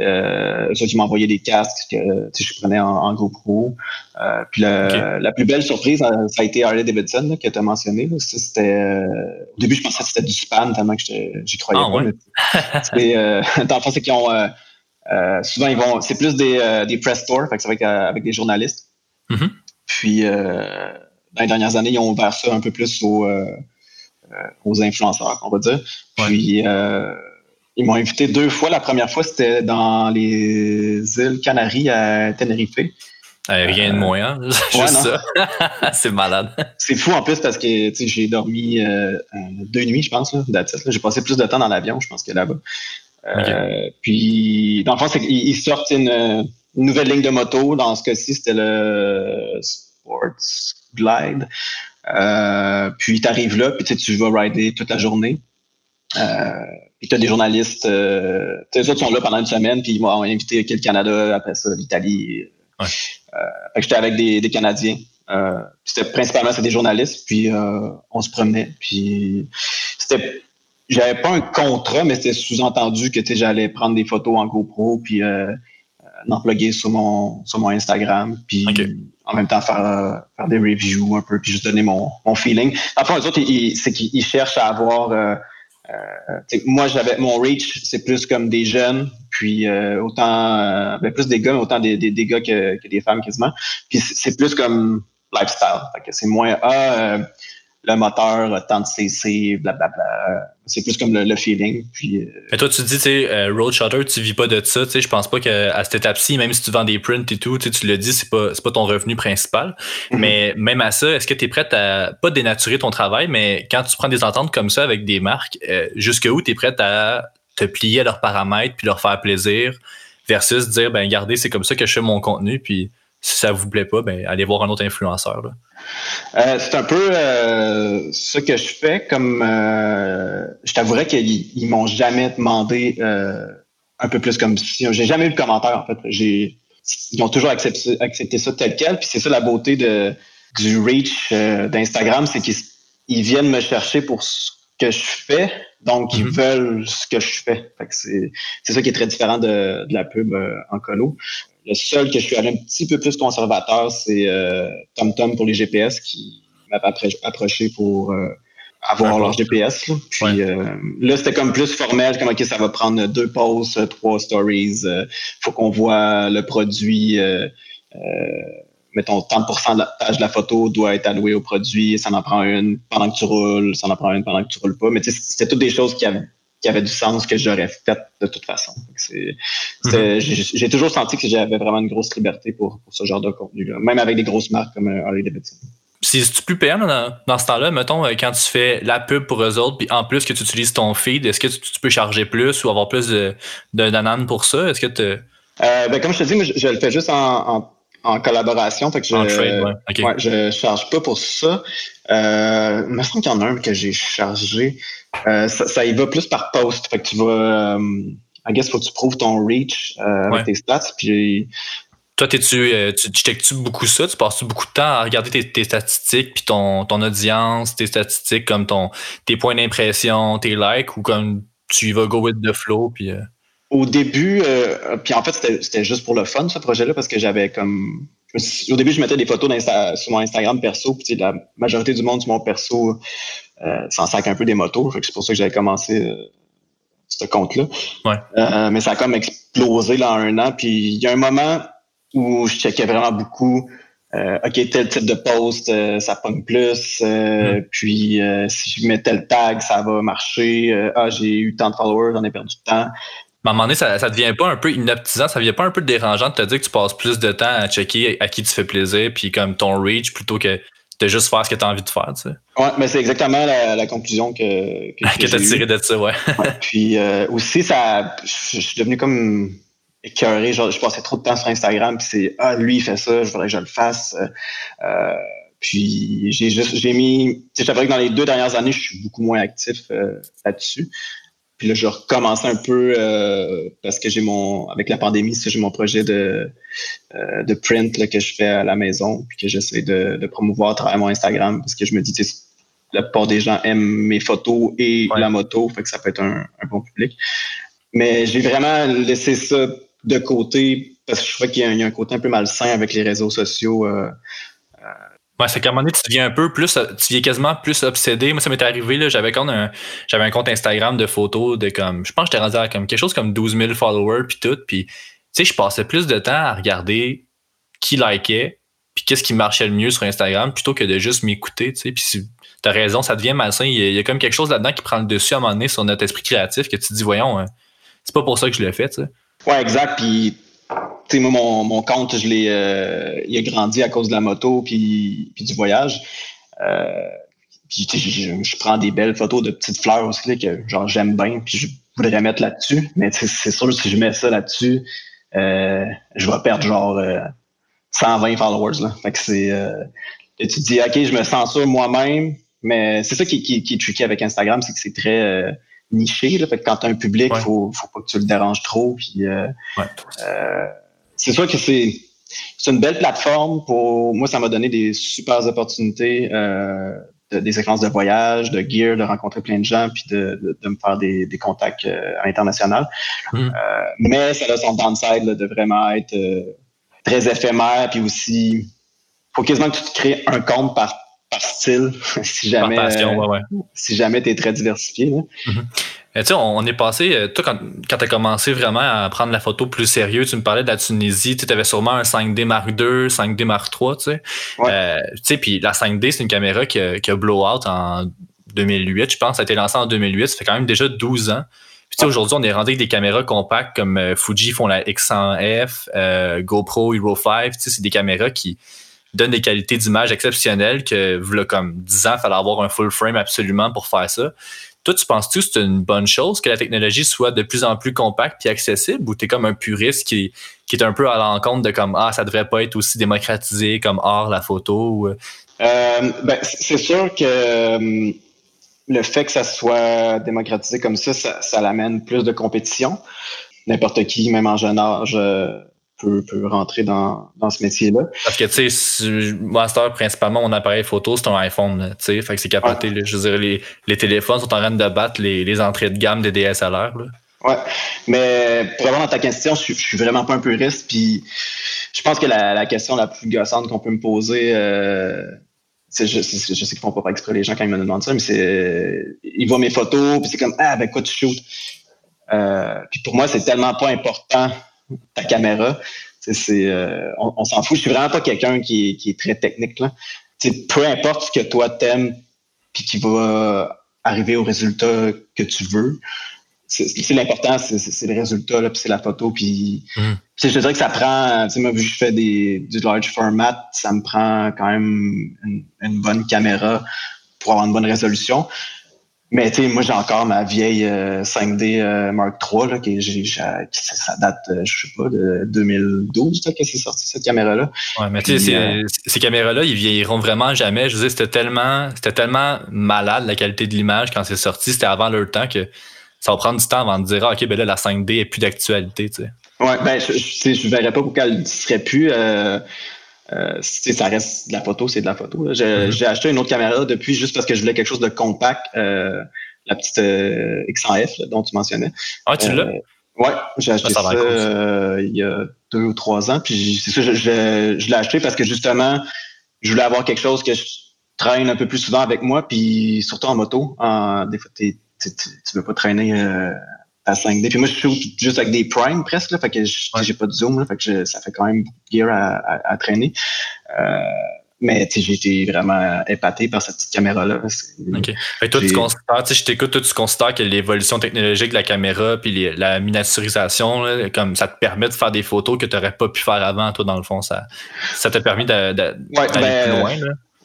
Euh, qui m'ont envoyé des casques que je prenais en, en GoPro. Euh, puis la, la, plus belle surprise, euh, ça a été Harley Davidson que tu as mentionné. C'était euh, au début, je pensais que c'était du spam tellement que j'y croyais ah, pas. Ouais. euh, dans le fond, c'est qu'ils ont euh, souvent ils vont. C'est plus des, des press tours, fait que c'est avec, avec des journalistes. Mm-hmm. Puis dans les dernières années, ils ont ouvert ça un peu plus aux, aux influenceurs, on va dire. Puis ils m'ont invité deux fois. La première fois, c'était dans les îles Canaries à Tenerife. rien de moins, Juste ça. c'est malade. C'est fou en plus parce que j'ai dormi euh, deux nuits, je pense. Là, j'ai passé plus de temps dans l'avion, je pense, que là-bas. Euh, puis, dans le fond, c'est qu'ils sortent une, nouvelle ligne de moto. Dans ce cas-ci, c'était le Sports Glide. Euh, puis, tu arrives là, puis tu vas rider toute la journée. Euh, puis tu as des journalistes, euh, les autres sont là pendant une semaine, puis ils m'ont invité le Canada, après ça, l'Italie. Ouais. Euh, j'étais avec des, des Canadiens. Euh, c'était principalement c'était des journalistes, puis euh, on se promenait. Puis c'était, j'avais pas un contrat, mais c'était sous-entendu que j'allais prendre des photos en GoPro, puis euh, en plugger sur mon sur mon Instagram, puis en même temps faire faire des reviews un peu, puis juste donner mon mon feeling. Enfin, les autres, c'est qu'ils cherchent à avoir euh, moi, j'avais mon reach, c'est plus comme des jeunes, puis euh, autant euh, ben, plus des gars, autant des, des, des gars que, que, des femmes quasiment. Puis c'est plus comme lifestyle. c'est moins ah le moteur, tant de CC, blablabla. C'est plus comme le, feeling. Puis, Mais toi, tu dis, tu sais, Road Shutter, tu vis pas de ça. Tu sais, je pense pas qu'à cette étape-ci, même si tu vends des prints et tout, tu le dis, c'est pas, pas ton revenu principal. Mm-hmm. Mais même à ça, est-ce que tu es prête à pas dénaturer ton travail, mais quand tu prends des ententes comme ça avec des marques, euh, jusqu'où tu es prête à te plier à leurs paramètres puis leur faire plaisir versus dire, ben, regardez, c'est comme ça que je fais mon contenu, puis si ça vous plaît pas, ben, allez voir un autre influenceur. Là. Euh, c'est un peu euh, ce que je fais. Comme euh, je t'avouerais qu'ils ils, m'ont jamais demandé euh, un peu plus comme si. J'ai jamais eu de commentaire en fait. J'ai, ils ont toujours accepté, accepté ça tel quel. Puis c'est ça la beauté de, du reach d'Instagram, c'est qu'ils viennent me chercher pour ce que je fais. Donc, ils mm-hmm. veulent ce que je fais. fait c'est, c'est ça qui est très différent de, de la pub en colo. Le seul que je suis allé un petit peu plus conservateur, c'est euh, TomTom pour les GPS qui m'avait approché pour euh, avoir leur GPS. Là. Puis euh, là, c'était comme plus formel, comme OK, ça va prendre deux posts, trois stories. Il faut qu'on voit le produit. mettons, 30% de la page de la photo doit être alloué au produit, ça en prend une pendant que tu roules, ça en prend une pendant que tu roules pas. Mais c'était toutes des choses qui avaient qui avait du sens que j'aurais fait de toute façon. Mhm. J'ai toujours senti que j'avais vraiment une grosse liberté pour, ce genre de contenu-là, même avec des grosses marques comme euh, Harley Davidson. C'est plus payant dans, dans, ce temps-là, mettons, euh, quand tu fais la pub pour eux autres, puis en plus que tu utilises ton feed, est-ce que tu, peux charger plus ou avoir plus de, de pour ça? Est-ce que tu. Euh, ben, comme je te dis, moi, je, le fais juste en, en, collaboration. Fait que je, en trade, ouais. ouais. je charge pas pour ça. Euh, il me semble qu'il y en a un que j'ai chargé. Euh, ça, y va plus par post. Fait que tu vas. Euh, I guess faut que tu prouves ton reach euh, avec tes stats. Puis. Toi, tu, tu, checkes-tu beaucoup ça? Tu passes-tu beaucoup de temps à regarder tes, statistiques, puis ton, ton audience, tes statistiques comme ton, tes points d'impression, tes likes, ou comme tu y vas go with the flow? Puis, Au début, puis en fait, c'était juste pour le fun, ce projet-là, parce que j'avais comme au début, je mettais des photos sur mon Instagram perso, puis la majorité du monde sur mon perso euh, s'en sac un peu des motos. C'est pour ça que j'avais commencé euh, ce compte-là. Euh, mais ça a comme explosé là en un an. Puis il y a un moment où je checkais vraiment beaucoup. Euh, OK, tel type de post, euh, ça pogne plus. Mm. Puis si je mets tel tag, ça va marcher. ah, j'ai eu tant de followers, j'en ai perdu de temps. Mais à un moment donné, ça, ça devient pas un peu inoptisant, ça devient pas un peu dérangeant de te dire que tu passes plus de temps à checker à qui tu fais plaisir, puis comme ton reach, plutôt que de juste faire ce que tu as envie de faire, tu sais. Ouais, mais c'est exactement la, conclusion que que, que, tu as tiré de ça, ouais. puis euh, aussi, ça, je suis devenu comme écœuré, genre, je passais trop de temps sur Instagram, puis c'est ah lui il fait ça, je voudrais que je le fasse. Euh, puis j'ai juste j'ai mis, tu sais, que dans les deux dernières années, je suis beaucoup moins actif euh, là-dessus. Puis là, je recommence un peu euh, parce que j'ai mon, avec la pandémie, j'ai mon projet de, euh, de print là, que je fais à la maison, puis que j'essaie de, de, promouvoir à travers mon Instagram parce que je me dis, la plupart des gens aiment mes photos et la moto, fait que ça peut être un, un bon public. Mais j'ai vraiment laissé ça de côté parce que je crois qu'il y, y, a un côté un peu malsain avec les réseaux sociaux. Euh, Ouais, c'est qu'à un moment donné, tu deviens un peu plus, tu deviens quasiment plus obsédé. Moi, ça m'est arrivé, là, j'avais quand un, j'avais un compte Instagram de photos de comme, je pense que j'étais rendu à comme quelque chose comme 12 000 followers puis tout. Puis, tu sais, je passais plus de temps à regarder qui likait puis qu'est-ce qui marchait le mieux sur Instagram plutôt que de juste m'écouter, tu sais. Puis si t'as raison, ça devient malsain. Il y, a, comme quelque chose là-dedans qui prend le dessus à un moment donné sur notre esprit créatif que tu te dis, voyons, hein, c'est pas pour ça que je l'ai fait, tu sais. Ouais, exact. Puis tu sais, moi, mon, mon, compte, je l'ai, euh, il a grandi à cause de la moto puis, puis du voyage. Euh, puis je, je, prends des belles photos de petites fleurs aussi que genre j'aime bien puis je voudrais mettre là-dessus. Mais c'est sûr si je mets ça là-dessus, euh, je vais perdre genre 120 followers. Là. Fait que c'est. tu te dis OK, je me sens ça moi-même, mais c'est ça qui, qui, qui, est tricky avec Instagram, c'est que c'est très niché. Là. Fait que quand tu as un public, il faut, faut pas que tu le déranges trop. Puis, euh, euh, c'est sûr que c'est, une belle plateforme pour moi. Ça m'a donné des super opportunités, euh, des séquences de voyage, de gear, de rencontrer plein de gens, puis de, de, me faire des, des contacts internationaux. Mm. mais ça a son downside là, de vraiment être très éphémère, puis aussi, faut quasiment que tu te crées un compte par par style, si jamais, euh, si jamais tu es très diversifié. Euh, on, est passé, euh, toi, quand, quand tu as commencé vraiment à prendre la photo plus sérieux, tu me parlais de la Tunisie, tu avais sûrement un 5D Mark II, 5D Mark III, tu sais. Ouais. tu sais, puis la 5D, c'est une caméra qui a, qui a blow out en 2008, je pense. Ça a été lancé en 2008, ça fait quand même déjà 12 ans. Puis aujourd'hui, on est rendu avec des caméras compactes comme Fuji font la X100F, GoPro Hero 5, tu sais, c'est des caméras qui donne des qualités d'image exceptionnelles que, là, comme 10 ans, il fallait avoir un full frame absolument pour faire ça. Toi, tu penses-tu que c'est une bonne chose que la technologie soit de plus en plus compacte et accessible ou tu es comme un puriste qui, qui est un peu à l'encontre de comme Ah, ça devrait pas être aussi démocratisé comme art, la photo? Euh? Euh, ben, c'est sûr que euh, le fait que ça soit démocratisé comme ça, ça, ça l'amène plus de compétition. N'importe qui, même en jeune âge, peut, rentrer dans, dans ce métier-là. Parce que, tu sais, Master, principalement, mon appareil photo, c'est un iPhone, tu sais, fait que c'est capoté. Je veux dire, les, les, téléphones sont en train de battre les, les entrées de gamme des DSLR. Là. Ouais, mais pour répondre à ta question, je, je suis vraiment pas un puriste, puis je pense que la, la question la plus gossante qu'on peut me poser, euh, je, je, sais qu'ils font pas exprès les gens quand ils me demandent ça, mais c'est ils voient mes photos, puis c'est comme ah ben quoi tu shootes. Euh, puis pour moi, c'est tellement pas important ta caméra. C'est, euh, on, s'en fout. Je suis vraiment pas quelqu'un qui, qui, est très technique. Là. peu importe ce que toi t'aimes puis qui va arriver au résultat que tu veux. C'est, l'important, c'est, le résultat, puis c'est la photo. Puis, mm. je te dirais que ça prend, tu sais, moi, vu que je fais des, du large format, ça me prend quand même une, une bonne caméra pour avoir une bonne résolution. Mais tu sais, moi j'ai encore ma vieille 5D euh, euh, Mark III là, qui, j'ai, ça date, euh, je sais pas, de 2012 que c'est sorti cette caméra-là. Ouais, mais tu sais, ces caméras-là, ils vieilliront vraiment jamais. Je veux dire, c'était tellement, c'était tellement malade la qualité de l'image quand c'est sorti. C'était avant leur temps que ça va prendre du temps avant de dire ah, ok, ben là la 5D est plus d'actualité. Tu sais. Ouais, ben je, je, je verrais pas pourquoi elle ne serait plus. Euh, euh, ça reste de la photo, c'est de la photo. Mm-hmm. J'ai acheté une autre caméra depuis juste parce que je voulais quelque chose de compact, euh, la petite euh, X100F dont tu mentionnais. Ah, tu l'as? Ouais, j'ai acheté ah, ça, il y a deux ou trois ans. Puis c'est ça, je, je, l'ai acheté parce que justement, je voulais avoir quelque chose que je traîne un peu plus souvent avec moi, puis surtout en moto. En, des fois, tu ne veux pas traîner à 5D. Puis moi, je shoot juste avec des primes presque, là, fait que j'ai pas de zoom, là, fait que ça fait quand même beaucoup de gear à, à, traîner. Euh, mais j'ai été vraiment épaté par cette petite caméra-là. OK. Fait toi, tu considères, je t'écoute, toi, tu considères que l'évolution technologique de la caméra puis la miniaturisation, comme ça te permet de faire des photos que tu n'aurais pas pu faire avant, toi, dans le fond, ça, ça t'a permis d'aller ben, plus loin.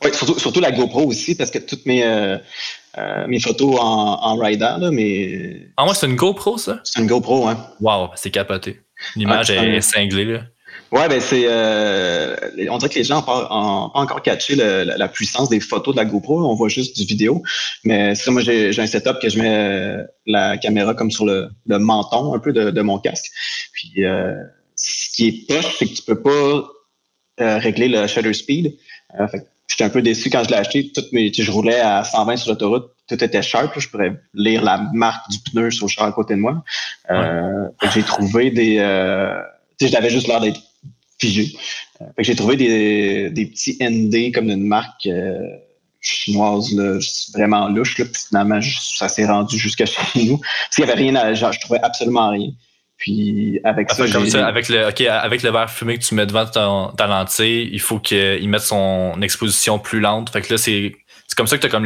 Oui, surtout, surtout, la GoPro aussi, parce que toutes mes, euh, euh, mes photos en, en rider, là, mais. Ah, moi, c'est une GoPro, ça? C'est une GoPro, hein. Wow, c'est capoté. L'image est cinglée, là. Ouais, ben c'est. Euh, on dirait que les gens n'ont pas, encore catché la, puissance des photos de la GoPro. On voit juste du vidéo. Mais c'est moi, j'ai un setup que je mets la caméra comme sur le, menton un peu de, mon casque. Puis, euh, ce qui est poche, c'est que tu peux pas euh, régler le shutter speed. fait j'étais un peu déçu quand je l'ai acheté. Toutes mes, je roulais à 120 sur l'autoroute. Tout était sharp. Je pourrais lire la marque du pneu sur le char à côté de moi. J'ai trouvé des. Euh, je l'avais juste l'air d'être figé. Euh, j'ai trouvé des, des, petits ND comme d'une marque euh, chinoise là, vraiment louche. Là, puis finalement, ça s'est rendu jusqu'à chez nous. Parce qu'il n'y avait rien à. Genre, je trouvais absolument rien. Puis avec ça, avec le avec le verre fumé que tu mets devant ta lentille, il faut qu'il mette son exposition plus lente. Fait que là, c'est comme ça que tu as comme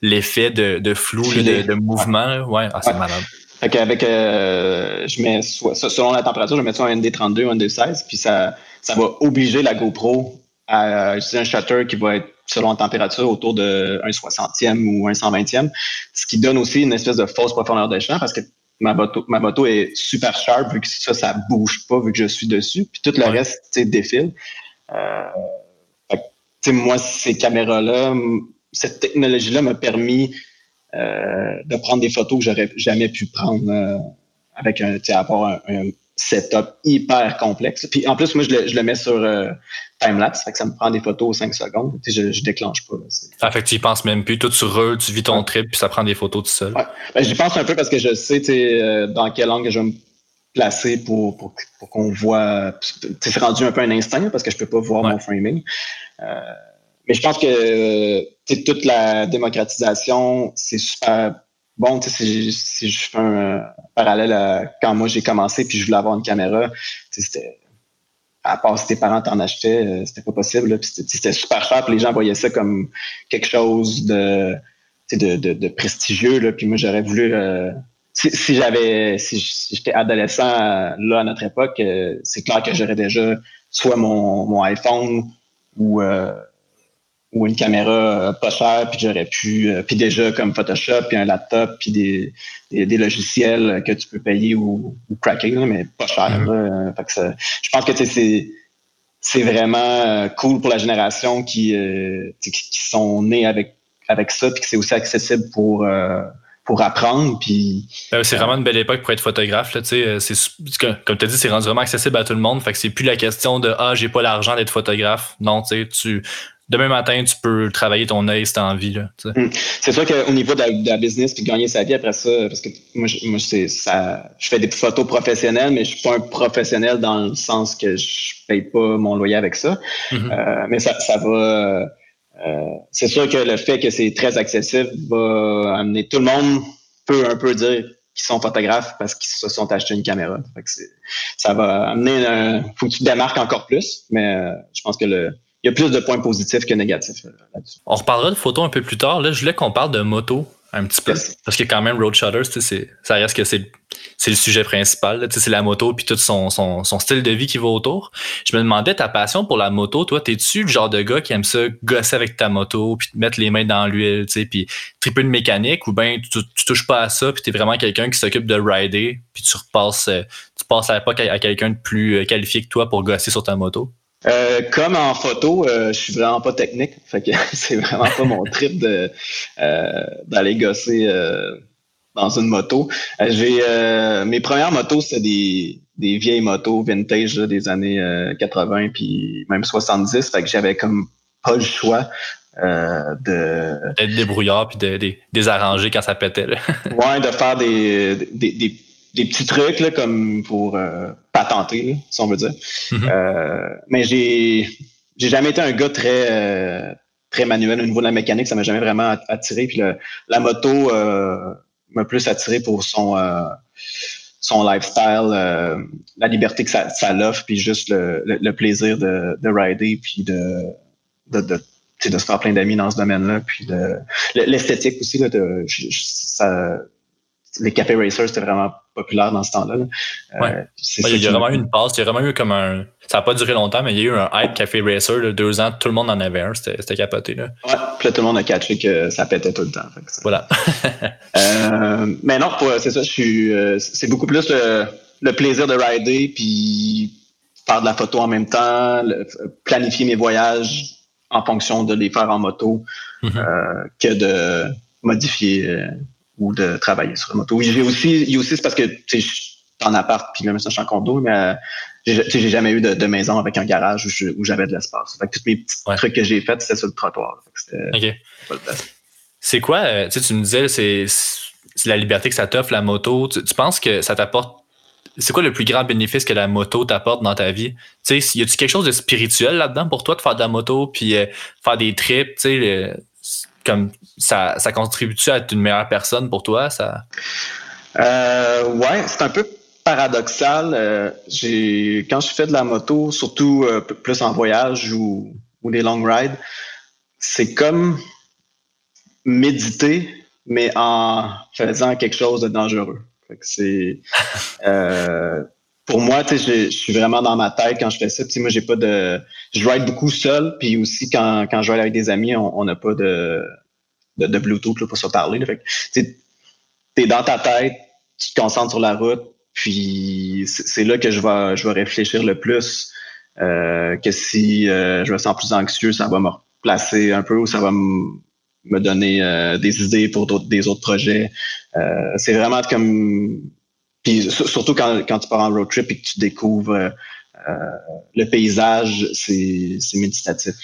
l'effet de, de, flou, de, mouvement. Ouais, ah, c'est malade. Fait qu'avec, euh, je mets soit, selon la température, je mets soit un ND32 ou un ND16, puis ça, ça va obliger la GoPro à utiliser un shutter qui va être selon la température autour de 1 60e ou 1 120e, ce qui donne aussi une espèce de fausse profondeur de champ parce que ma moto, ma moto est super sharp vu que ça, ça bouge pas vu que je suis dessus, puis tout le reste, tu défile. Euh, fait, moi, ces caméras-là, cette technologie-là m'a permis euh, de prendre des photos que j'aurais jamais pu prendre euh, avec un, avoir un, un, setup hyper complexe. Puis en plus, moi, je le, je le mets sur euh, timelapse, fait que ça me prend des photos aux 5 secondes. Je, je déclenche pas. Ah, fait que tu y penses même plus, tout sur eux, tu vis ton trip, puis ça prend des photos tout seul. Ouais. Ben, j'y pense un peu parce que je sais dans quel angle je vais me placer pour, pour, pour qu'on voit. C'est rendu un peu un instinct parce que je peux pas voir mon framing. Euh, mais je pense que toute la démocratisation, c'est super bon. Si, si je fais un parallèle à quand moi j'ai commencé puis je voulais avoir une caméra, c'était à part si tes parents t'en achetaient, euh, c'était pas possible. C'était super cher. Puis les gens voyaient ça comme quelque chose de, de, de, prestigieux. Là. Puis moi, j'aurais voulu. Euh, si, j'avais, si j'étais adolescent là à notre époque, euh, c'est clair que j'aurais déjà soit mon, mon iPhone ou ou une caméra euh, pas chère, puis j'aurais pu, euh, puis déjà comme Photoshop, puis un laptop, puis des, des, logiciels que tu peux payer ou, ou cracker, mais pas cher. Mm-hmm. Fait que je pense que c'est c'est vraiment cool pour la génération qui, euh, qui, sont nés avec avec ça, puis que c'est aussi accessible pour pour apprendre. Puis, ben c'est vraiment une belle époque pour être photographe. Là, comme tu as dit, c'est rendu vraiment accessible à tout le monde. Fait que c'est plus la question de Ah, j'ai pas l'argent d'être photographe. Non, tu demain matin, tu peux travailler ton œil si tu as envie. Hmm. C'est sûr qu'au niveau de la, business, puis gagner sa vie après ça, parce que moi, moi ça, je fais des photos professionnelles, mais je suis pas un professionnel dans le sens que je paye pas mon loyer avec ça. Mm-hmm. Euh, mais ça, ça va. Euh, c'est sûr que le fait que c'est très accessible va amener tout le monde peut un peu dire qu'ils sont photographes parce qu'ils se sont achetés une caméra. ça va amener un, faut que tu démarques encore plus, mais euh, je pense que le, il y a plus de points positifs que négatifs euh, là-dessus. On reparlera de photos un peu plus tard. Là, je voulais qu'on parle de moto un petit peu. Parce que quand même, Road Shutters, ça reste que c'est le sujet principal. C'est la moto puis tout son, son, son, style de vie qui va autour. Je me demandais ta passion pour la moto. Toi, t'es-tu le genre de gars qui aime ça gosser avec ta moto puis te mettre les mains dans l'huile, puis triper de mécanique ou bien tu, tu, touches pas à ça puis t'es vraiment quelqu'un qui s'occupe de rider puis tu repasses, euh, tu passes à l'époque à quelqu'un de plus euh, qualifié que toi pour gosser sur ta moto? Euh, comme en photo, euh, je suis vraiment pas technique. Fait que c'est vraiment pas mon trip de euh, d'aller gosser euh, dans une moto. J'ai mes premières motos, c'était des, des vieilles motos vintage des années 80 puis même 70. Fait que j'avais comme pas le choix. Euh, de d'être débrouillard puis de, de, désarranger quand ça pétait. Là. ouais, de faire des, des, des des petits trucs là, comme pour euh, patenter, si on veut dire. Mm-hmm. euh, mais j'ai j'ai jamais été un gars très euh, très manuel au niveau de la mécanique, ça m'a jamais vraiment attiré. Puis la moto euh, m'a plus attiré pour son euh, son lifestyle, la liberté que ça, ça l'offre, puis juste le, le, plaisir de, de rider, puis de de, de, de se faire plein d'amis dans ce domaine-là. Puis l'esthétique aussi, là, de, ça, les café racers, c'était vraiment populaire dans ce temps-là. Euh, il y a vraiment eu une passe, il y a vraiment eu comme un. Ça n'a pas duré longtemps, mais il y a eu un hype café racer, de deux ans, tout le monde en avait un, c'était capoté. Là. Ouais, puis là, tout le monde a catché que ça pétait tout le temps. voilà. euh, mais non, c'est ça, je suis. Euh, c'est beaucoup plus le, plaisir de rider, puis faire de la photo en même temps, planifier mes voyages en fonction de les faire en moto, mm-hmm. euh, que de modifier ou de travailler sur la moto. J'ai aussi, il y a aussi, c'est parce que tu sais, en appart, puis même ça, je suis en condo, mais euh, j'ai jamais eu de, maison avec un garage où, j'avais de l'espace. Fait que tous mes petits trucs que j'ai faits, c'était sur le trottoir. OK. C'est quoi, euh, tu me disais, c'est la liberté que ça t'offre, la moto. Tu, penses que ça t'apporte c'est quoi le plus grand bénéfice que la moto t'apporte dans ta vie? Tu sais, y a-tu quelque chose de spirituel là-dedans pour toi de faire de la moto puis euh, faire des trips? Tu sais, comme ça, ça contribue-tu à être une meilleure personne pour toi? Ça... Euh, ouais, c'est un peu paradoxal. Euh, quand je fais de la moto, surtout euh, plus en voyage ou, ou des long rides, c'est comme méditer, mais en faisant quelque chose de dangereux. C'est pour moi, je suis vraiment dans ma tête quand je fais ça. moi, j'ai pas de. Je ride beaucoup seul, puis aussi quand, quand je ride avec des amis, on n'a pas de, de, Bluetooth là, pour se parler. Tu es dans ta tête, tu te concentres sur la route, puis c'est là que je vais, je vais réfléchir le plus. Euh, que si euh, je me sens plus anxieux, ça va me replacer un peu ou ça va me donner euh, des idées pour des autres projets. c'est vraiment comme surtout quand, quand tu pars en road trip et que tu découvres euh, euh, le paysage, c'est méditatif.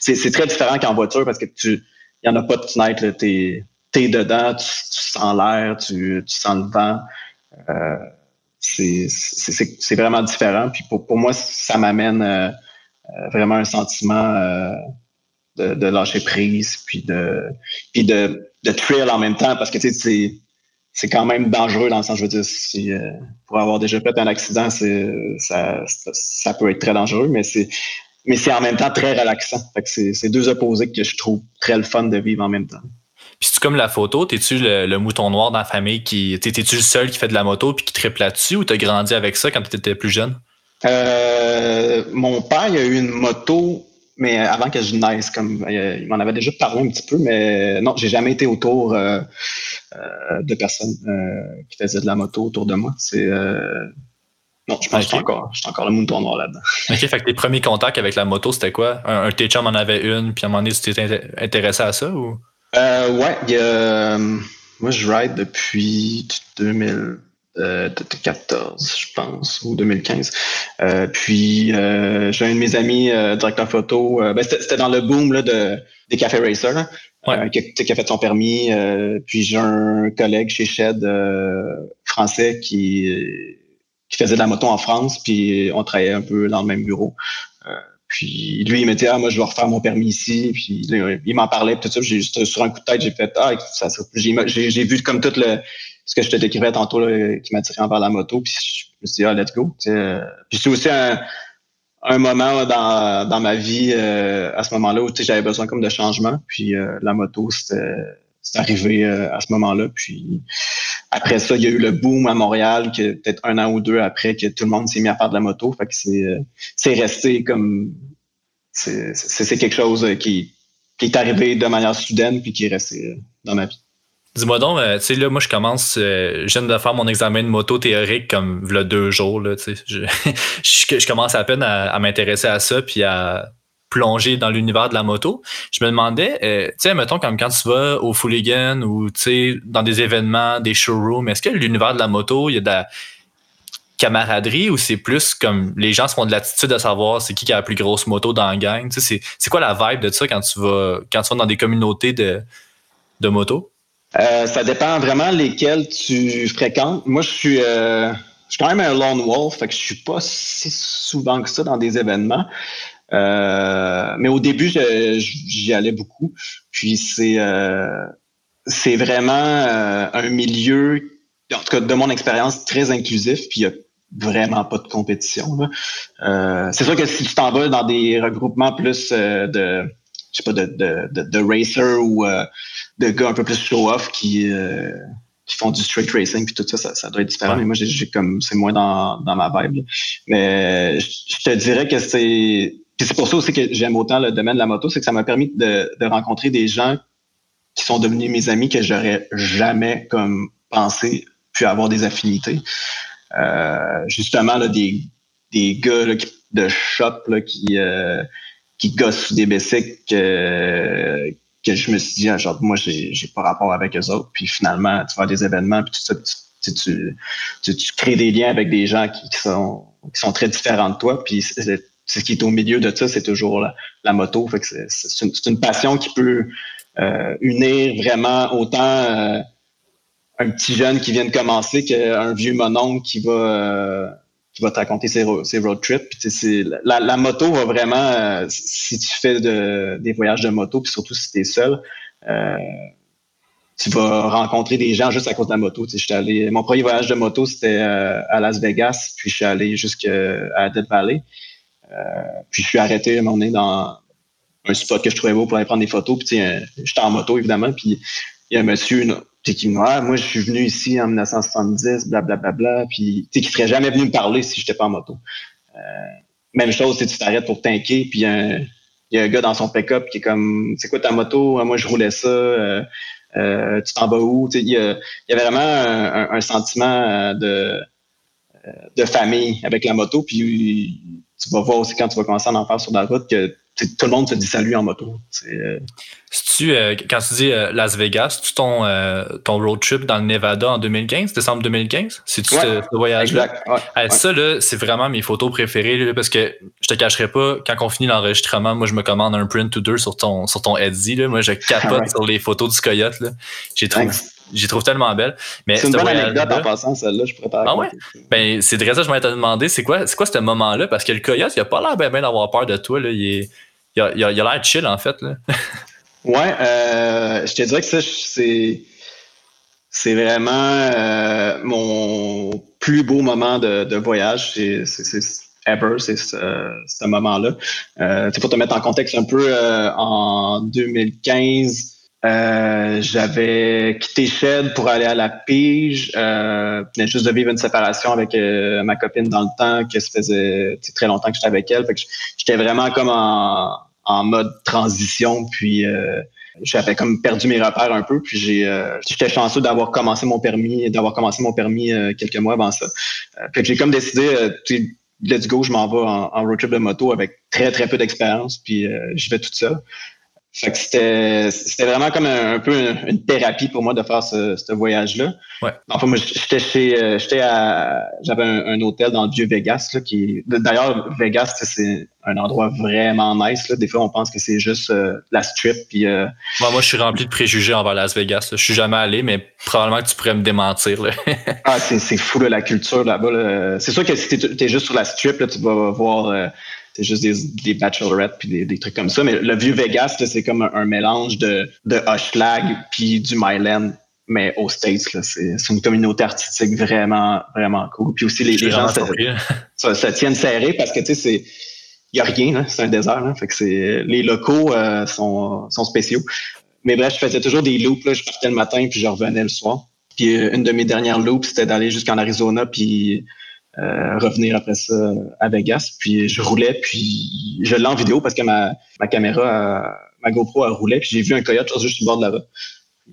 C'est très différent qu'en voiture parce que tu il n'y en a pas de fenêtre. Tu es, dedans, tu, sens l'air, tu, tu, sens le vent. Euh, c'est vraiment différent. Puis pour, pour moi, ça m'amène euh, vraiment un sentiment de, de, lâcher prise, puis de, puis de, de thrill en même temps, parce que tu sais, c'est quand même dangereux dans le sens, je veux dire, si, euh, pour avoir déjà fait un accident, c'est, ça, ça peut être très dangereux, mais c'est, mais c'est en même temps très relaxant. Fait que c'est, c'est deux opposés que je trouve très le fun de vivre en même temps. Puis c'est comme la photo, t'es-tu le, mouton noir dans la famille qui. T'es-tu le seul qui fait de la moto puis qui triple là-dessus ou t'as grandi avec ça quand t'étais plus jeune? Euh, mon père, il a eu une moto mais avant que je naisse, comme euh, il m'en avait déjà parlé un petit peu, mais non, j'ai jamais été autour euh, euh, de personnes qui faisaient de la moto autour de moi. C'est non, je pense que je suis encore, je suis encore le mouton noir là-dedans. OK, fait que tes premiers contacts avec la moto, c'était quoi? Un, un tes en avait une, puis à un moment donné, tu t'es intéressé à ça ou? Euh, ouais, moi je ride depuis 2000. 2014, euh, je pense, ou 2015. Euh, puis euh, j'ai un de mes amis, directeur photo, ben, c'était dans le boom là, de, des cafés racers, qui, qui, a fait son permis. puis j'ai un collègue chez Shed français qui, qui faisait de la moto en France, puis on travaillait un peu dans le même bureau. Puis lui, il me dit Ah, moi, je vais refaire mon permis ici. Puis il m'en parlait, tout ça. J'ai juste sur un coup de tête, j'ai fait Ah, ça, j'ai vu comme tout le ce que je te décrivais tantôt là, qui m'a tiré envers la moto. Puis je me suis dit, ah, let's go. Puis c'est aussi un, un moment dans, dans ma vie euh, à ce moment-là où j'avais besoin comme de changement. Puis euh, la moto, c'est arrivé euh, à ce moment-là. Puis après ça, il y a eu le boom à Montréal, que peut-être un an ou deux après, que tout le monde s'est mis à faire de la moto. Fait que c'est, c'est resté comme c'est, quelque chose qui, qui est arrivé de manière soudaine puis qui est resté dans ma vie. Dis-moi donc, euh, tu sais, là, moi, je commence, euh, je viens de faire mon examen de moto théorique comme le deux jours, là, tu sais. Je, je, commence à peine à, m'intéresser à ça, puis à plonger dans l'univers de la moto. Je me demandais, euh, tu sais, mettons, comme quand tu vas au Fooligan ou, tu sais, dans des événements, des showrooms, est-ce que l'univers de la moto, il y a de la camaraderie ou c'est plus comme les gens se font de l'attitude à savoir c'est qui qui a la plus grosse moto dans la gang? Tu sais, c'est quoi la vibe de ça quand tu vas, quand tu vas dans des communautés de, de moto? Euh, ça dépend vraiment lesquels tu fréquentes. Moi, je suis, euh, je suis quand même un lone wolf, fait que je suis pas si souvent que ça dans des événements. Euh, mais au début, j'y allais beaucoup. Puis c'est c'est vraiment un milieu, en tout cas de mon expérience, très inclusif. Puis il y a vraiment pas de compétition. Euh, c'est sûr que si tu t'en vas dans des regroupements plus euh, de je sais pas de, de, de, racer ou euh, de gars un peu plus show-off qui qui font du straight racing puis tout ça, ça, doit être différent. Mais moi, j'ai comme c'est moins dans, dans ma vibe. Mais je, te dirais que c'est c'est pour ça aussi que j'aime autant le domaine de la moto, c'est que ça m'a permis de, de rencontrer des gens qui sont devenus mes amis que j'aurais jamais comme pensé puis avoir des affinités. Euh, justement, là, des, des gars de shop là, qui, euh, qui gossent des bicycles que, que je me suis dit, ah, genre, moi, j'ai, j'ai pas rapport avec eux autres. Puis finalement, tu vas à des événements, puis tout ça, tu, tu, tu, tu, crées des liens avec des gens qui, sont, qui sont très différents de toi. Puis ce qui est au milieu de ça, c'est toujours la, la moto. Fait que c'est, c'est, une, c'est une passion qui peut euh, unir vraiment autant euh, un petit jeune qui vient de commencer qu'un vieux mononcle qui va euh, qui va te raconter ses, road trips. Puis, la, la, moto va vraiment, si tu fais de, des voyages de moto, puis surtout si tu es seul, tu vas rencontrer des gens juste à cause de la moto. Allé, mon premier voyage de moto, c'était à Las Vegas, puis je suis allé jusqu'à Dead Valley. puis je suis arrêté un moment donné dans, un spot que je trouvais beau pour aller prendre des photos. Puis, j'étais en moto, évidemment. Puis, il y a un monsieur qui dit ah, Moi, je suis venu ici en 1970, blablabla. Bla, bla, puis, qui serait jamais venu me parler si j'étais pas en moto. Euh, même chose, tu t'arrêtes pour t'inquiéter. Puis, il y, a un gars dans son pick-up qui est comme C'est quoi ta moto? Ah, Moi, je roulais ça. Euh, euh, tu t'en vas où? Il y, a, y avait vraiment un, sentiment de, de famille avec la moto. Puis tu vas voir aussi quand tu vas commencer à en faire sur la route que tout le monde se dit salut en moto. Euh, tu euh, quand tu dis euh, Las Vegas, tu ton, ton road trip dans le Nevada en 2015, décembre 2015? C'est-tu ce, voyage-là? Ça, là, c'est vraiment mes photos préférées parce que je te cacherai pas, quand on finit l'enregistrement, moi, je me commande un print ou deux sur ton, sur ton Etsy. Là. Moi, je capote sur les photos du coyote. J'ai trouvé j'y trouve tellement belle. c'est une bonne anecdote en passant, celle-là, je prépare. Ah ouais? Ben, c'est vrai ça, je m'étais demandé, c'est quoi, c'est quoi ce moment-là? Parce que le coyote, il a pas l'air bien, d'avoir peur de toi, là. Il, est, il a, il a, l'air chill, en fait, là. ouais, euh, je te dirais que ça, c'est, c'est vraiment euh, mon plus beau moment de, de voyage. C'est, c'est, ever, c'est ce, ce moment-là. Euh, pour te mettre en contexte un peu, en 2015, euh, j'avais quitté Shed pour aller à la pige. Euh, je juste de vivre une séparation avec euh, ma copine dans le temps, que ça faisait très longtemps que j'étais avec elle. J'étais vraiment comme en, en mode transition. Puis euh, j'avais comme perdu mes repères un peu. Puis j'ai j'étais chanceux d'avoir commencé mon permis, d'avoir commencé mon permis quelques mois avant ça. fait que j'ai comme décidé, let's go, je m'en vais en, road trip de moto avec très très peu d'expérience. Puis je vais tout seul. Fait que c'était, c'était vraiment comme un, peu une, thérapie pour moi de faire ce, ce voyage-là. Ouais. Enfin, moi, j'étais chez, euh, j'étais à, j'avais un, hôtel dans le vieux Vegas, là, qui, d'ailleurs, Vegas, c'est un endroit vraiment nice, là. Des fois, on pense que c'est juste euh, la strip, puis. Euh, moi, moi, je suis rempli de préjugés envers Las Vegas. Je suis jamais allé, mais probablement que tu pourrais me démentir, là. ah, c'est, c'est fou, là, la culture là-bas, C'est sûr que si t'es, es juste sur la strip, là, tu vas voir, c'est juste des, des bachelorettes puis des, trucs comme ça. Mais le vieux Vegas, c'est comme un, mélange de, de Hushlag puis du Myland, mais aux States. C'est une communauté artistique vraiment, vraiment cool. Puis aussi, les, gens se, tiennent serrés parce que, tu sais, c'est... Il n'y a rien, c'est un désert. Hein, fait que c'est les locaux euh, sont, sont spéciaux. Mais bref, je faisais toujours des loops. Là. Je partais le matin puis je revenais le soir. Puis euh, une de mes dernières loops, c'était d'aller jusqu'en Arizona puis euh, revenir après ça à Vegas. Puis je roulais, puis je l'ai en vidéo parce que ma, ma caméra, ma GoPro, a roulé. Puis j'ai vu un coyote juste sur bord de route.